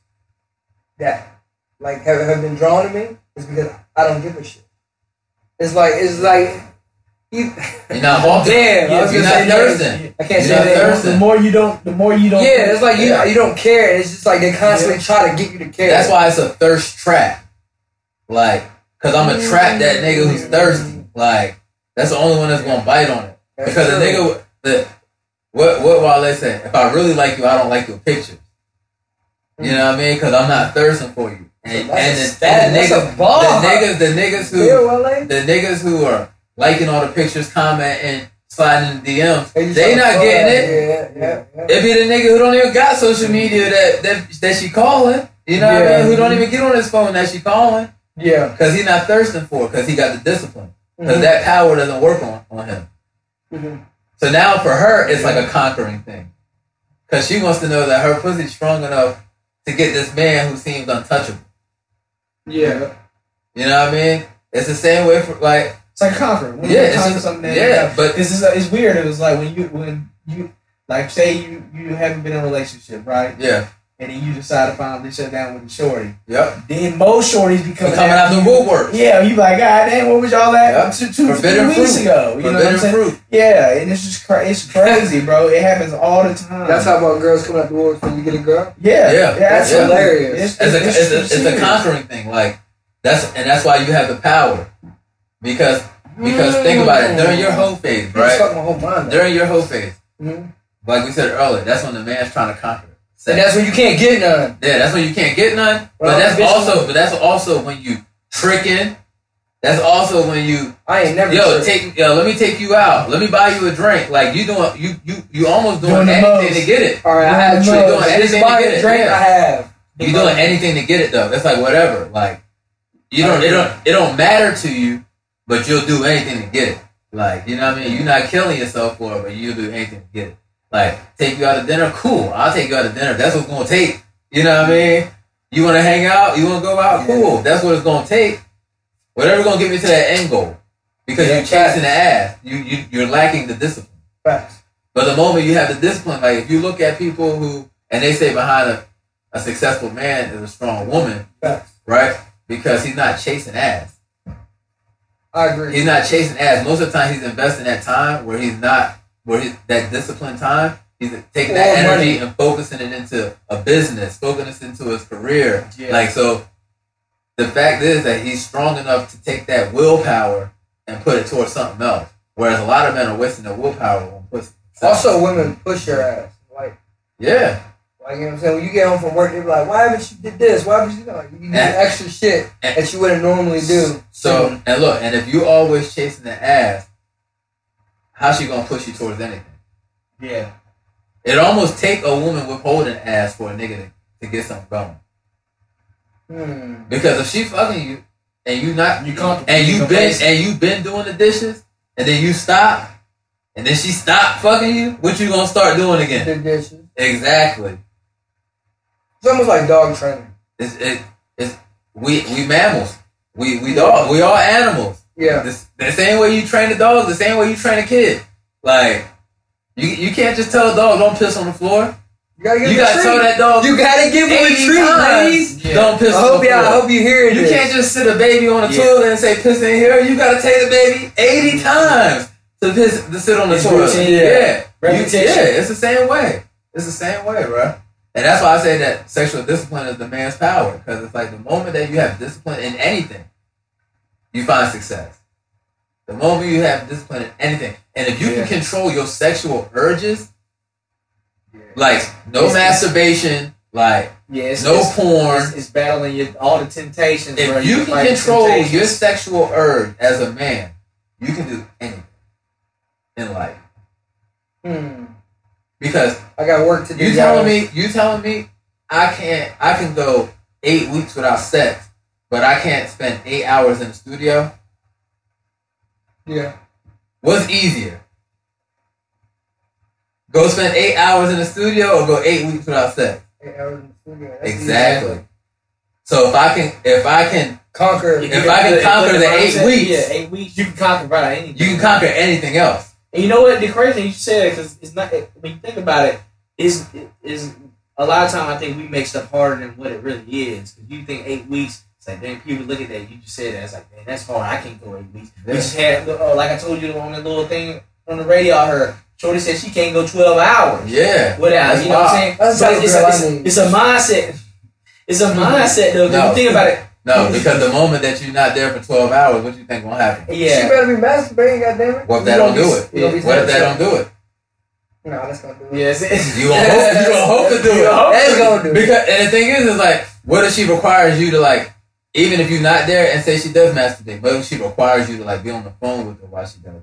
that like have, have been drawn to me is because I don't give a shit. It's like it's like you. You're not hawking. Damn, I was You're gonna not say that. thirsting. I can't You're say that. The more you don't, the more you don't. Yeah, it's like you Yeah. you don't care. It's just like they constantly try to get you to care. That's why it's a thirst trap. Like, cause I'm gonna mm-hmm. trap that nigga who's thirsty. Like, that's the only one that's gonna bite on it. That's because true. the nigga, the what what Wale said, if I really like you, I don't like your pictures. You mm-hmm. know what I mean? Because I'm not thirsting for you. And, and, a the, stat. the niggas, the niggas, the niggas who, Yeah, the niggas who are liking all the pictures, commenting, sliding in the DMs, they not getting it. Yeah, yeah. It be the nigga who don't even got social media that that, that she calling. You know what I mean? Who don't even get on his phone that she calling Yeah. because he not thirsting for because he got the discipline because Mhm. that power doesn't work on on him. Mhm. So now for her, it's like a conquering thing because she wants to know that her pussy's strong enough to get this man who seems untouchable. Yeah. You know what I mean? It's the same way for like It's like conquering. When Yeah, conquer just- something yeah, but this is it's weird. It was like when you when you like say you you haven't been in a relationship, right? yeah, And then you decide to finally shut down with the shorty. yep. Then most shorties be He coming, coming out the you. woodwork. Yeah, you be like, God damn, what was y'all at Yeah. two, two, Forbidden three weeks fruit. ago? You know what I'm saying? fruit. Yeah, and it's just cra- it's crazy, bro. It happens all the time. That's how about girls coming out the woods when you get a girl. Yeah, Yeah, that's absolutely. hilarious. It's a, it's, a, it's a conquering thing. Like that's and that's why you have the power because because think about it during your whole phase, right? fucked my whole mind. During your whole phase, Mhm. like we said earlier, that's when the man's trying to conquer. And that's when you can't get none. Yeah, that's when you can't get none. But that's also but that's also when you tricking. That's also when you I ain't never. yo tricked. take yo let me take you out. Let me buy you a drink. Like you doing you you you almost doing, Doing anything most. to get it. All right, I have You doing anything to get a it, drink. yeah. I have. You doing anything to get it though. That's like whatever. Like you don't it don't it don't matter to you, but you'll do anything to get it. Like you know what I mean. You're not killing yourself for it, but you'll do anything to get it. Like take you out to dinner, cool. I'll take you out to dinner. That's what's gonna take. You know what I mean? You want to hang out? You want to go out? Cool. That's what it's gonna take. Whatever's gonna get me to that end goal. because Yeah, you're chasing the ass. You you you're lacking the discipline. Facts. But the moment you have the discipline, like if you look at people who and they say behind a, a successful man is a strong woman, Facts. right? Because he's not chasing ass. I agree. He's not chasing ass. Most of the time, he's investing that time where he's not where he, that disciplined time. He's taking that energy money. and focusing it into a business, focusing it into his career. Yeah. Like so, the fact is that he's strong enough to take that willpower and put it towards something else. Whereas a lot of men are wasting their willpower on pussy. Also, women push your ass. Like, yeah, like you know what I'm saying. When you get home from work, they're like, "Why haven't you did this? Why haven't you done?" Like, you do extra shit and- that you wouldn't normally do. So and look, and if you're always chasing the ass, how's she gonna push you towards anything? Yeah. It almost take a woman withholding ass for a nigga to, to get something going. Hmm. Because if she fucking you and you not You comfortable. and you been and you been doing the dishes and then you stop and then she stop fucking you, what you gonna start doing again? The dishes. Exactly. It's almost like dog training. It's it, it's we we mammals. We we dog we all animals. Yeah. The, the same way you train a dog, the same way you train a kid. Like you you can't just tell a dog don't piss on the floor. You gotta give You him a gotta treat. tell that dog You gotta give him a treat, times, ladies. Yeah. Don't piss I on hope the y'all. floor. I hope you hear it. You this. can't just sit a baby on the Yeah. toilet and say piss in here. You gotta take the baby 80 times to piss to sit on the It's toilet. routine, yeah. yeah. You- yeah, it's the same way. It's the same way, bro. And that's why I say that sexual discipline is the man's power. Because it's like the moment that you have discipline in anything, you find success. The moment you have discipline in anything. And if you Yeah. can control your sexual urges, Yeah. like no It's- masturbation, like Yeah, it's, no it's, porn, It's, battling your, all the temptations. bro. if you can control your sexual urge as a man, you can do anything in life. Hmm. Because I got work to do. you telling me, you telling me, I can't, I can go eight weeks without sex, but I can't spend eight hours in the studio. Yeah. What's easier? Go spend eight hours in the studio or go eight weeks without sex? Eight hours in the studio. That's Exactly. easy. So if I can, if I can, Conquer. If I can conquer the eight mindset, weeks- yeah, eight weeks, you can conquer about anything. you can conquer anything else. And you know what? The crazy thing you said because it's not when you think about it, is is a lot of time I think we make stuff harder than what it really is. Because you think eight weeks, it's like then people look at that. You just said that it's like man, that's hard. I can't go eight weeks. We just had uh, like I told you on the little thing on the radio. I heard Shorty said she can't go twelve hours Yeah. without. That's You know what I'm saying? That's But it's, girl a, it's, I a, need. it's a mindset. It's a mindset though. 'cause No. you think about it. No, because the moment that you're not there for 12 hours, what do you think gonna happen? She Yeah. better be masturbating, goddammit. What if You that gonna don't do it? you gonna What if that don't do it? shit. No, that's gonna do it. Yes. You gonna hope, you gonna hope to do [laughs] You hope it. That's gonna do it. Because and the thing is, is like, what if she requires you to like, even if you're not there, and say she does masturbate, if she requires you to like be on the phone with her while she does it?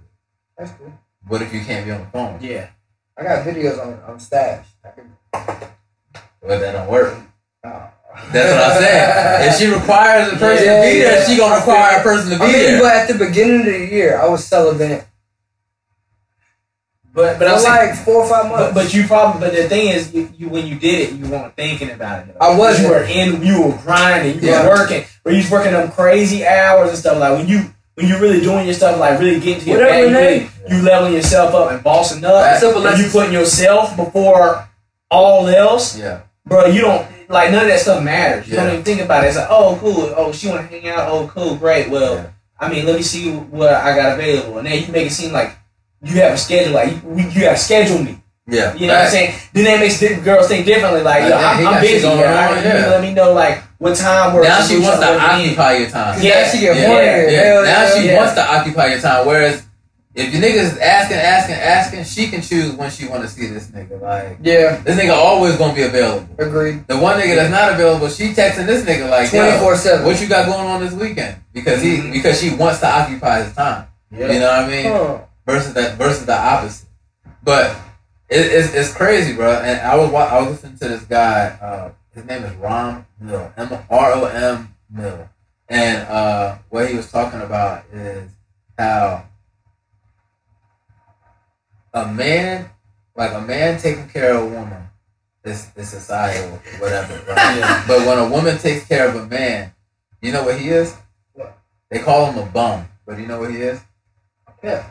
That's cool. What if you can't be on the phone? Yeah. I got videos on on stash. Can, Well, that don't work. oh. That's what I'm saying. If she requires a person Yeah, to be there, yeah. she gonna require a person to be I mean, there. but at the beginning of the year, I was celibate But but I'm saying, like four or five months. but, but you probably but the thing is you, you when you did it you weren't thinking about it. I wasn't. You were in you were grinding. You Yeah. were working. But you was working them crazy hours and stuff like when you when you really doing your stuff like really getting to your Whatever, bag, you, really, you leveling yourself up and bossing up. Simple And you putting yourself before all else, yeah. bro. You don't like none of that stuff matters. You Yeah. don't even think about it. It's like oh cool. Oh she want to hang out. Oh cool. Great. Well. Yeah. I mean, let me see what I got available, and then you make it seem like you have a schedule, like you, you have scheduled me. Yeah. You know what I'm saying? Then that makes girls think differently. Like, yo, I'm, I'm busy. going Yeah, I, yeah. You let me know like what time works. Now she wants to something with me. occupy your time. Yeah, she get Yeah, yeah. Hell Now she yeah. wants to occupy your time. Whereas if your niggas is asking, asking, asking, she can choose when she want to see this nigga. Like Yeah, this nigga always gonna be available. agreed. The one nigga that's not available, she texting this nigga like, twenty four seven. what you got going on this weekend? Because he Mhm. because she wants to occupy his time. Yeah. You know what I mean? Huh. Versus that versus the opposite. But it, it's it's crazy, bro. And I was I was listening to this guy. Uh, his name is Rom Mill, M R O M Mill, and uh, what he was talking about is how a man, like a man taking care of a woman, is is societal, whatever. Right? [laughs] Yeah. But when a woman takes care of a man, you know what he is? What? They call him a bum, but you know what he is? Yeah.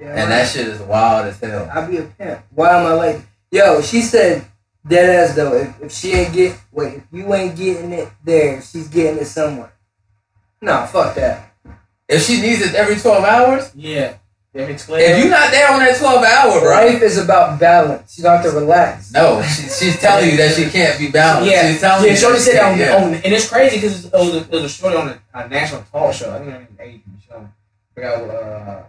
And that shit is wild as hell. I be a pimp. Why am I like? Yo, she said dead ass though. If, if she ain't get wait, if you ain't getting it there, she's getting it somewhere. Nah, fuck that. If she needs it every twelve hours, Yeah. If it's if you're not there on that twelve hour, bro. Life is about balance. You don't have to relax. No, she, she's telling you that she can't be balanced. Yeah, she's telling yeah, you. Shorty said that on, yeah. on, and it's crazy because it was a, it was a shorty on a, a national talk show. I think her name is Adrian. She I forgot what, uh,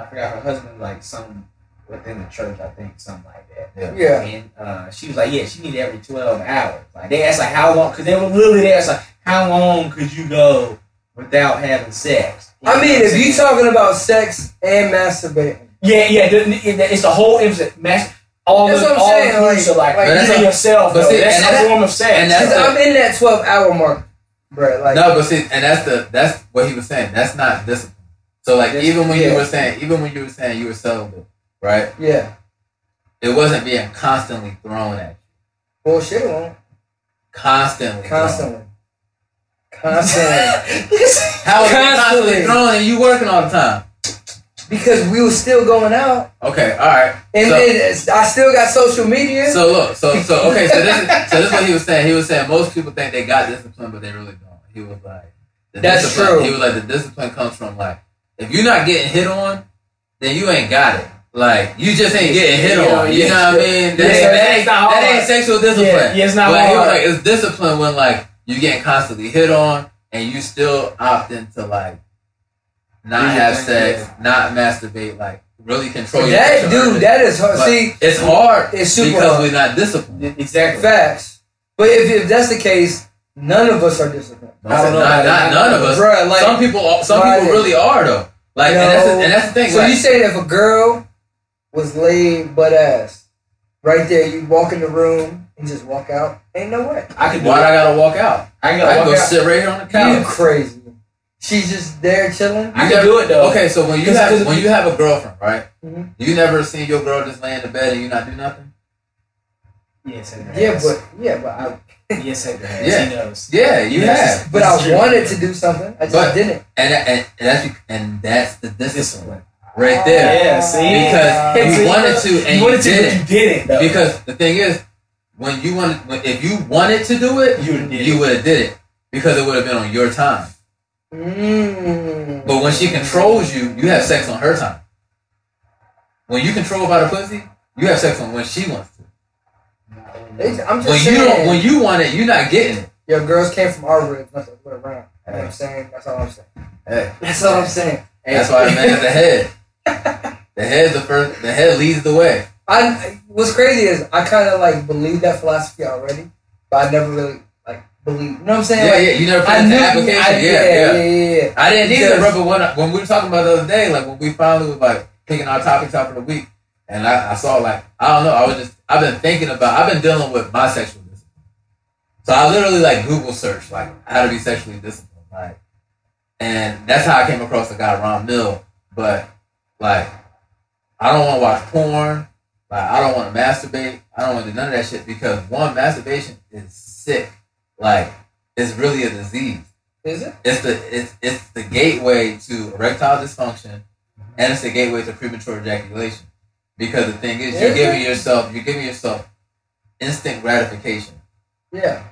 I forgot her husband like some within the church. I think something like that. Yeah. And uh, she was like, yeah, she needed every twelve hours. Like they asked like how long because they were literally they asked like how long could you go without having sex? You I mean, if you saying? talking about sex and masturbating, yeah, yeah, the, the, it's the whole emphasis. Mass, all That's the what I'm all saying, the like- like, are like, like- But that's using yourself. but though. see, that's and a that- form of sex. and that's because the- I'm in that twelve hour mark, bro. Like, no, but see, and that's the that's what he was saying. That's not discipline. So like, even when yeah. you were saying, even when you were saying you were celibate, right? yeah, It wasn't being constantly thrown at you. bullshit on Constantly. thrown. constantly, constantly. [laughs] How it Constantly. constantly thrown and you working all the time? because we was still going out, Okay, all right. and So- then I still got social media. So look, so so okay, so this is so this is what he was saying. He was saying most people think they got discipline, but they really don't. He was like, That's discipline, true. He was like, the discipline comes from like, if you're not getting hit on, then you ain't got it. Like you just ain't getting hit Yeah, on. You yeah. know what I mean? That, Yeah, ain't, that, ain't, that ain't sexual discipline. Yeah, yeah, it's not but hard. like, it's discipline when like you getting constantly hit on and you still opt into like not have sex, not masturbate, like really control your that dude, that is hard. But See, it's hard It's super because hard. we're not disciplined. exactly. facts. But if, if that's the case, none of us are disciplined. I don't know Not, not none of us. Bruh, like, some people, some like- people really are though. Like, and that's the, and that's the thing. So like, you saying if a girl was laid butt ass, right there, you walk in the room and just walk out? Ain't no way. I could do why it. I gotta walk out? I can I can go go out. sit right here on the couch. You couch. crazy. She's just there chilling. I can do it though. Okay, so when you 'Cause- have 'cause- when you have a girlfriend, right? Mhm. You never seen your girl just lay in the bed and you not do nothing. Yes, it Yeah, but yeah, but I yes, it has. Yeah. He knows. Yeah, you Yes. have. but That's I true. wanted to do something. I just But- didn't. And, and and that's and that's the discipline Discipline. right there. Yeah, see? Because See, you wanted to and you you wanted to, but didn't. you didn't though. Because the thing is, when you wanted, when, if you wanted to do it, You would've did you it. would have did it because it would have been on your time. Mm. But when she controls you, you have sex on her time. When you control by the pussy, you have sex on when she wants to. They- I'm just When you don't, when you want it, you're not getting it. Yo, girls came from our ribs, not the other way around. You know what I'm saying? That's all I'm saying. Hey, That's all I'm saying. that's why the man the head. The head, the first, the head leads the way. I what's crazy is I kind of like believe that philosophy already, but I never really like believe. You know what I'm saying? Yeah, like, yeah. You never put I it into application. I, yeah, yeah, yeah, yeah. I didn't either, bro. But when, when we were talking about the other day, like when we finally was like picking our topics out for the week, and I, I saw like I don't know, I was just I've been thinking about I've been dealing with my sexual discipline. So I literally like Google search like how to be sexually disciplined, like, and that's how I came across the guy Ron Mill. But like, I don't want to watch porn. Like, I don't want to masturbate. I don't want to do none of that shit because one, masturbation is sick. Like, it's really a disease Is it? it's the it's it's the gateway to erectile dysfunction and it's the gateway to premature ejaculation. Because the thing is you're giving yourself you're giving yourself instant gratification, Yeah,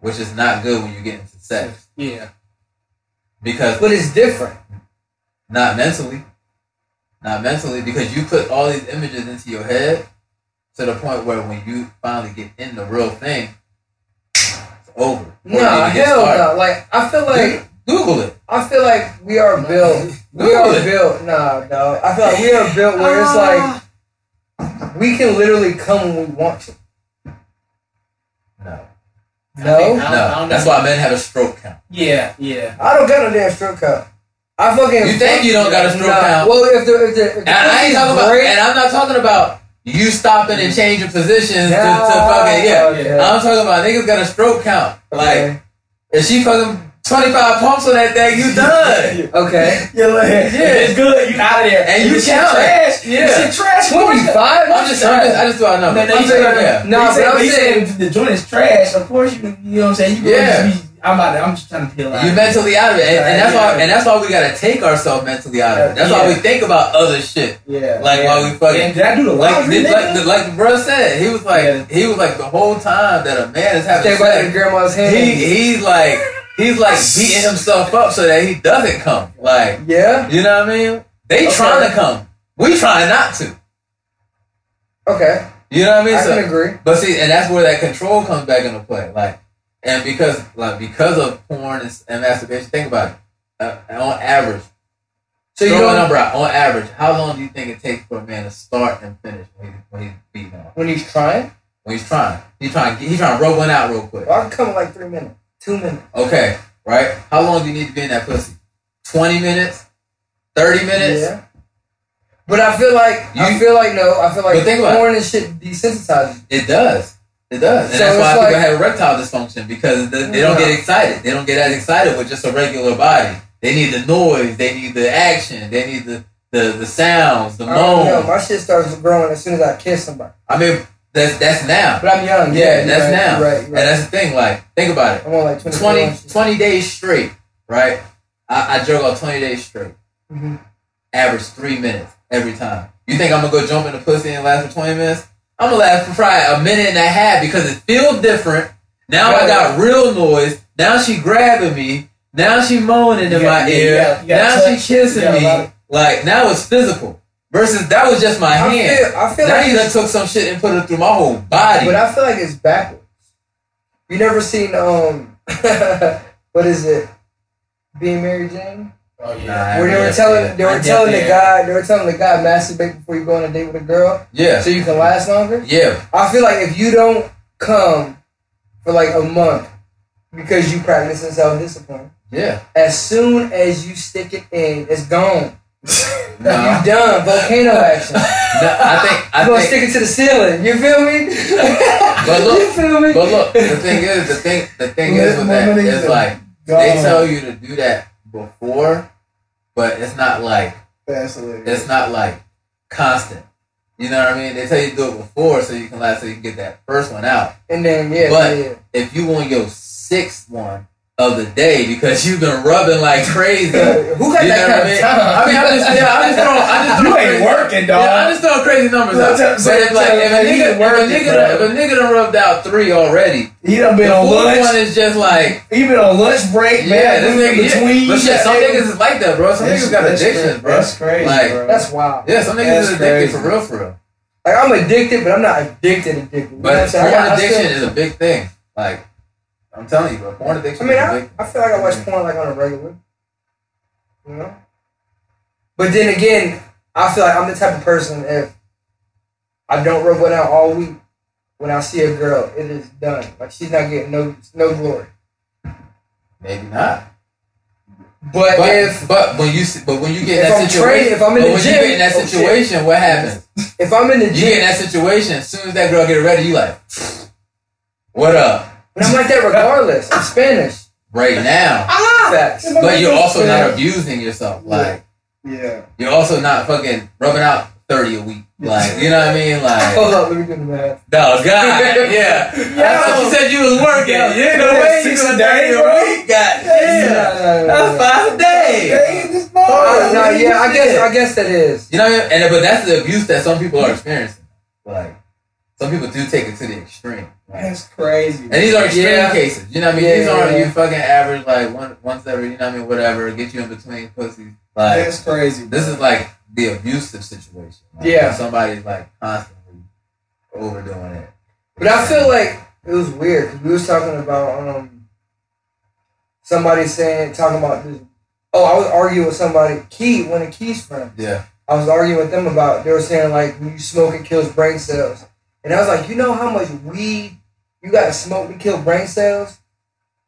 which is not good when you get into sex. yeah. Because but it's different. not mentally. Not mentally, because you put all these images into your head to the point where when you finally get in the real thing, it's over. No, Nah, hell no. Like I feel like Google it. I feel like we are built. We are built. Nah, no. I feel like we are built where it's ah. like we can literally come when we want to. No. No, I don't- No. I That's why men have a stroke count. Yeah, yeah. I don't got no damn stroke count. I fucking. You think you don't got a stroke nah, count? Well, if the if the, if the And I ain't pussy's talking about, great- and I'm not talking about you stopping and changing positions to, to fucking yeah. okay. I'm talking about niggas got a stroke count. Like Okay. if she fucking 25 pumps on that thing, you done. Okay. [laughs] Yeah, look, Yeah. it's good. You out of there, And you This shit trash. Yeah. This shit trash. 25? I'm just, I'm just, I just threw out numbers. No, no, I'm you saying, said- yeah. No, but I'm he saying- the joint is trash. Of course, you you know what I'm saying. You Yeah. yeah. just be I'm about to, I'm just trying to peel out. You mentally out of it, and, and that's why, and that's why we gotta take ourselves mentally out of it. That's why we think about other shit. Yeah. Like, yeah. while we fucking- And did I do the Like, laundry? this, like, the, like the bro said, he was like, Yeah. he was like the whole time that a man is having Stay by sex. your grandma's hand. He he's like he's like beating himself up so that he doesn't come. Like yeah. you know what I mean? They Okay. trying to come. We trying not to. Okay. You know what I mean? I So- can agree. But see, and that's where that control comes back into play. Like, and because like because of porn and, and masturbation, think about it. Uh, on average, So you throw a number out. On average, how long do you think it takes for a man to start and finish when, he, when he's beating off? when he's trying. When he's trying, he's trying, he's trying to rub one out real quick. Well, I can come in like three minutes, two minutes. Okay, right? How long do you need to be in that pussy? Twenty minutes, thirty minutes. Yeah. But I feel like I You- feel like no. I feel like think porn and shit desensitizes. It does. It does. And So that's why it's people like- have erectile dysfunction because the, they don't Yeah. get excited. They don't get as excited with just a regular body. They need the noise. They need the action. They need the the, the sounds, the I know. My shit starts growing as soon as I kiss somebody. I mean, that's that's now. But I'm young. Yeah, you're that's right, now. You're right. And that's the thing. Like, think about it. I'm on like 20, 20, 20 days straight, right? I, I jerk off 20 days straight. Mhm. Average three minutes every time. You think I'm gonna go jump in the pussy and last for 20 minutes? I'm gonna last for probably a minute and a half because it feels different. Now I got real noise. Now she grabbing me. Now she moaning in got- my yeah, ear. you got- you got now she kissing me. Like now it's physical. Versus that was just my I hand. feel, I feel now like you done took some shit and put it through my whole body. but I feel like it's backwards. You never seen um, [laughs] what is it? Being Mary Jane. Oh yeah. Where they were telling they were telling the guy they were telling the guy masturbate before you go on a date with a girl Yeah. so you can last longer. Yeah. I feel like if you don't come for like a month because you practicing self discipline, Yeah. as soon as you stick it in, it's gone. No. You done volcano action. No, I think I You gonna think stick it to the ceiling. You feel me? But [laughs] look- you feel me? But look, the thing is, the thing, the thing is with that is like they tell you to do that before, but it's not like it's not like constant. You know what I mean? They tell you to do it before so you can last, so you can get that first one out. And then yeah, But- yeah. If you want your sixth one of the day because you've been rubbing like crazy. Who got You that kind I of mean? time? I mean, I'm just, yeah, I'm just throwing, I'm just you ain't crazy- working, dog. Yeah, I'm just throwing crazy numbers out. tell- But if, like, if, a nigga, if, a nigga, done- if a nigga done rubbed out three already, he done been on fourth one is just like, He been on lunch break, yeah, man. this nigga, yeah. between. But shit, some niggas is like that, bro. Some niggas got addictions, bro. That's crazy, Like, bro. That's wild. Yeah, some niggas That's is addicted crazy. for real, for real. Like I'm addicted, but I'm not addicted addicted. You know what I'm But? Porn addiction is a big thing. Like, I'm telling you, bro, porn I mean, I, big I feel like I watch porn like on a regular. You know? But then again, I feel like I'm the type of person if I don't rub one out all week, when I see a girl, it is done. Like she's not getting no no glory. Maybe not. But, But if but when you but when you get in that I'm situation, training, if I'm in the when gym, you get in that oh, situation, what happens? if I'm in the You get in that situation. As soon as that girl get ready, you like, what up? But I'm like that regardless. I'm Spanish. Right now, Facts. but you're also not abusing yourself. Like Yeah. you're also not fucking rubbing out thirty a week. Like you know what I mean? Like Hold up, let me do the math. no, God, [laughs] yeah. I thought you said you was working. Yeah. You know way Six doing a day, thirty bro. a week. God damn, No, no, no, no, that's five days. Oh, no, yeah, I guess I guess that is. You know, what I mean? and but that's the abuse that some people are experiencing. Like some people do take it to the extreme. Like, That's crazy. And these are extreme Yeah. cases. You know what I mean? Yeah, these aren't yeah. you fucking average like one once every, you know what I mean, whatever, get you in between pussies. Like That's crazy. this is like the abusive situation. Like, Yeah. Somebody's like constantly overdoing it. But I feel like it was weird because we was talking about um somebody saying talking about this. Oh, I was arguing with somebody. Key, one of Key's friends. Yeah. I was arguing with them about. They were saying like when you smoke it kills brain cells, and I was like, you know how much weed you got to smoke to kill brain cells?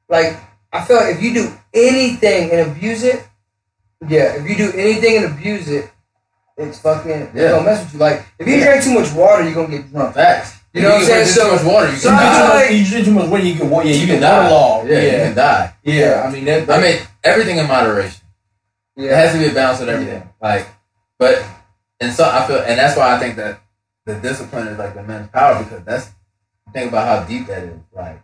Like I feel like if you do anything and abuse it, yeah, if you do anything and abuse it, it's fucking it's Yeah. gonna mess with you. Like if you drink too much water, you're gonna get drunk. Facts. You know what I'm saying? drink too So- much water, you so can die. feel like- you drink too much water, you get yeah, you, you get can die. waterlogged. Yeah, you can die. yeah. I mean that. I mean, everything in moderation. It Yeah. has to be a balance with everything. Like, but and so I feel, and that's why I think that the discipline is like the men's power because that's think about how deep that is. Like,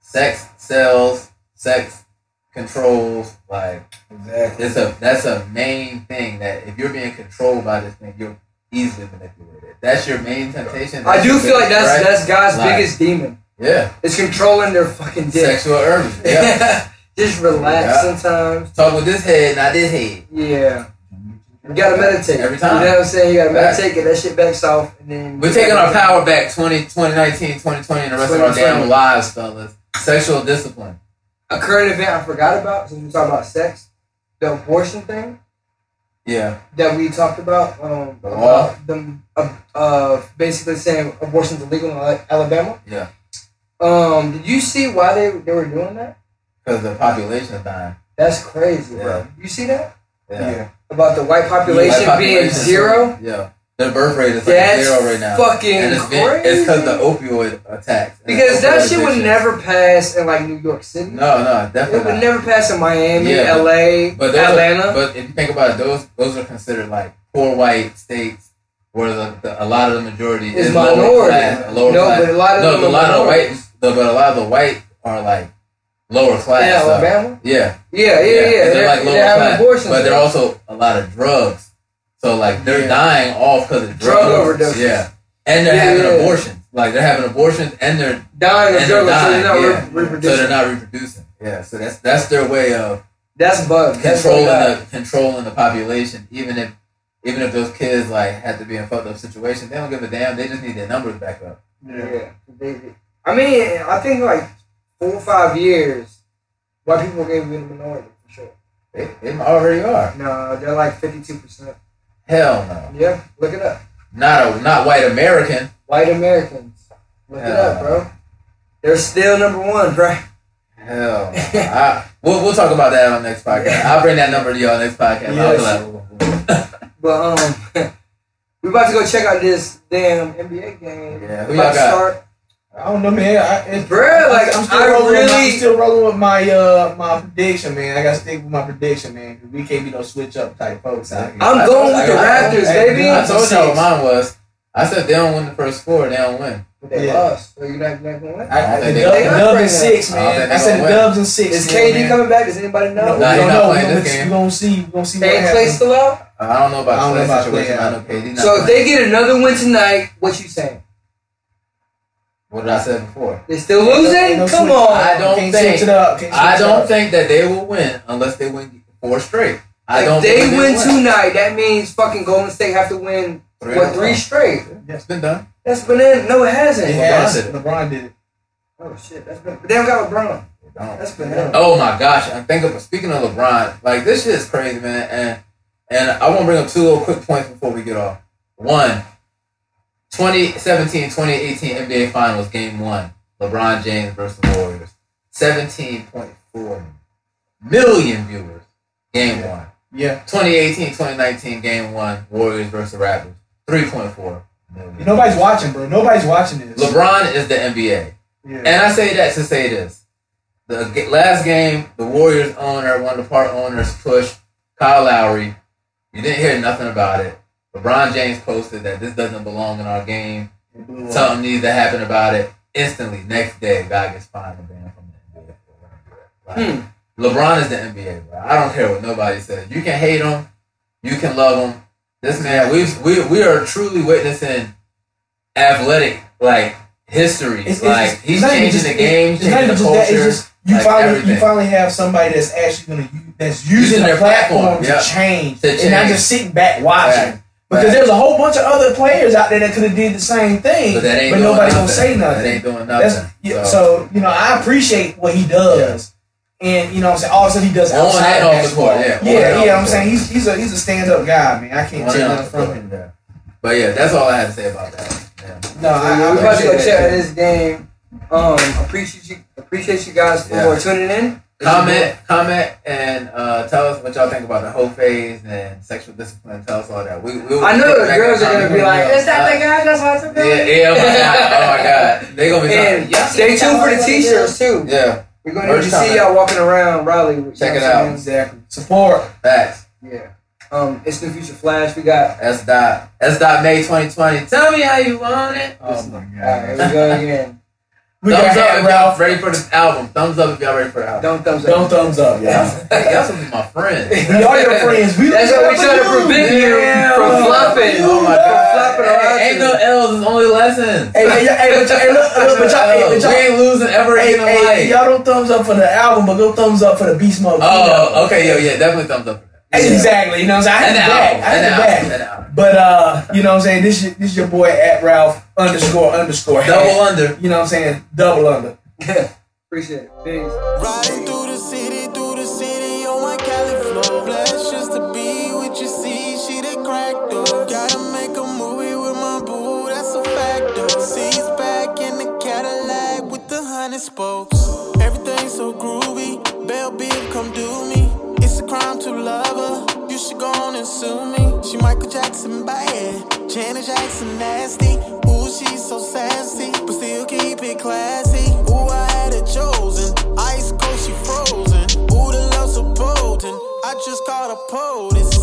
sex sells, sex controls. Like Exactly. it's a that's a main thing that if you're being controlled by this thing, you're easily manipulated. That's your main temptation. I do feel like that's threat. that's God's Like- biggest demon. yeah It's controlling their fucking dick. sexual urban. Yeah, [laughs] Just relax Yeah. sometimes. talk with this head, not this head. Yeah. You gotta meditate. Every time. You know what I'm saying? You gotta Right. meditate, get that shit back soft, and then. We're taking our power back 20, 2019, 2020, and the rest of our damn lives, fellas. Sexual discipline. A current event I forgot about since we talked about sex, the abortion thing Yeah. that we talked about. Um, The law? about them, uh, uh, basically saying abortion's illegal in Alabama. Yeah. Um, did you see why they they were doing that? Because the population is dying. That's crazy, bro. You see that Yeah. Yeah. About the white population White being population is- zero? Yeah. The birth rate is like That's zero right now. fucking and it's crazy. it's because the opioid attacks. because that shit would never pass in like New York City. No, no, It definitely It would not. never pass in Miami, Yeah, LA, But Atlanta. Are, but if you think about it, those those are considered like poor white states where the, the a lot of the majority is is lower minority. class. Lower no, class. but a lot of no, a lot of the white, but a lot of the white are like lower class. Yeah, Alabama. yeah, Yeah, yeah, yeah. They're, They're, like lower they're class, abortions, but they're also a lot of drugs. So like they're Yeah. dying off because of Drug drugs. overdoses. Yeah, and they're Yeah, having yeah. abortions. Like they're having abortions and they're dying of drugs, so they're not yeah. re- So reproducing. they're not reproducing. Yeah, so that's that's their way of That's bug. That's controlling bug. the controlling the population. Even if even if those kids like had to be in fucked up situations, they don't give a damn. They just need their numbers back up. Yeah. They- I mean, I think like four or five years, white people gave be the minority for sure. They, they already are. No, they're like fifty-two percent. Hell no. Yeah, look it up. Not a not white American. White Americans. Look it Yeah. up, bro. They're still number one, bro. Hell. I, we'll we'll talk about that on the next podcast. I'll bring that number to y'all next podcast. I'll like, [laughs] But um, [laughs] we about to go check out this damn NBA game. Yeah, who About y'all to got? Start. I don't know, man. I, it's, Bruh, like, I'm still I rolling. with my, I'm still rolling with my uh my prediction, man. I gotta stick with my prediction, man. 'cause we can't be no switch up type folks out here. I'm I going told- with the I- I- Raptors, I- baby. I told y'all what mine was. I said they don't win the first four, they don't win. But they Yeah. lost. So you're not, you're not gonna win. I, I, I the think they dub, gonna the win. dub I and six, man. think I said the dubs and six. Is still, KD man. coming back? Does anybody know? No, Nah, we he's don't know. playing We this gonna, game. we gonna see. We gonna see what And Clay still out. I don't know about I don't know about situation. Clay, I know KD. So if they get another win tonight, what you saying? What did I say before? They still Ain't no- losing? no Come on. I don't Can't think- it up. I don't up. think that they will win unless they win four straight. I if don't. they believe win will. tonight, that means fucking Golden State have to win Three what three row. straight. It's been done. That's been in. No, it hasn't. It LeBron has. did it. LeBron did it. Oh shit, that's been. But they don't got LeBron. They don't. That's been in. Oh my gosh! I'm thinking. Speaking of LeBron, like this shit is crazy, man. And and I want to bring up two little quick points before we get off. One, 2017, 2018 NBA Finals, Game One, LeBron James versus the Warriors, 17.4 million viewers. Game One. Yeah. 2018, 2019 Game One, Warriors versus Raptors, 3.4 million. Nobody's watching, bro. Nobody's watching this. LeBron is the NBA. Yeah. And I say that to say this. The last game, the Warriors owner, one of the part owners, pushed Kyle Lowry. You didn't hear nothing about it. LeBron James posted that this doesn't belong in our game. Up. Something needs to happen about it. Instantly, next day, guy gets fined and banned from the NBA. Like, Hmm. LeBron is the NBA, bro. I don't care what nobody says. You can hate him, you can love him. This man, we we we are truly witnessing athletic like history. It's- it's like just- he's changing just- the game, changing the just that. It's culture. just you like finally everything. you finally have somebody that's actually gonna use that's using, Using their platform, platform, yeah. to change To and not change. just sitting back watching. Right. Because there's a whole bunch of other players out there that could have did the same thing, But that ain't but nobody nothing. gonna say nothing. That ain't doing That's nothing. yeah, so, so you know I appreciate what he does, and you know what I'm saying also he does On outside and of off the court, yeah. On yeah, yeah. I'm saying he's he's a he's a stand up guy, man. I can't one take out nothing from him. yeah. But yeah, that's all I had to say about that. Yeah. No, I, I we about to go appreciate check out that. this game. Um, appreciate you, appreciate you guys for Yeah. tuning in. Comment, comment, and uh, tell us what y'all think about the whole phase and sexual discipline. Tell us all that. We, we'll I know the girls are gonna be like, "Is that the guy that's the Yeah, yeah, oh my god, oh my god. [laughs] They gonna be And. Yeah, stay tuned for the t-shirts too. yeah, We're gonna to see y'all walking around Raleigh. With, Check it out. Exactly. Support. facts. Yeah. Um, it's the future flash. We got. S dot S dot May 2020. Tell me how you want it. Oh my All right, here we go again. [laughs] We thumbs up if y'all ready for this album. Thumbs up if y'all ready for the album. Don't thumbs up. Don't thumbs up, y'all. Hey, y'all supposed to be my friend. [laughs] We are your friends. We That's what we try to prevent you Yeah. from flopping. Oh my god. flopping. Hey, ain't no L's, it's only lessons. Hey, hey, hey, but y'all, hey, look, look, but y'all, hey, but [laughs] we y'all, ain't losing ever hey, in hey, life. y'all don't thumbs up for the album, but go thumbs up for the Beast Mode. Oh, okay, yo, yeah, definitely thumbs up. For Exactly. You know what I'm saying? I And had the back. I had the back. album, and the album. But uh, you know what I'm saying? This is- this is your boy at Ralph underscore underscore hat. Double under. You know what I'm saying? Double under. Yeah. [laughs] Appreciate it. Peace. Riding through the city, through the city on my Cali flow. Blessed just to be with you, see, she the crack though. Gotta make a movie with my boo, that's a fact though. Seats back in the Cadillac with the hundred spokes. Everything so groovy, Bell Biv come do me crime to love her. You should go on and sue me. She Michael Jackson bad, Janet Jackson nasty. Ooh, she's so sassy, but still keep it classy. Ooh, I had it chosen. Ice cold, she frozen. Ooh, the love's so potent. I just caught a POTUS.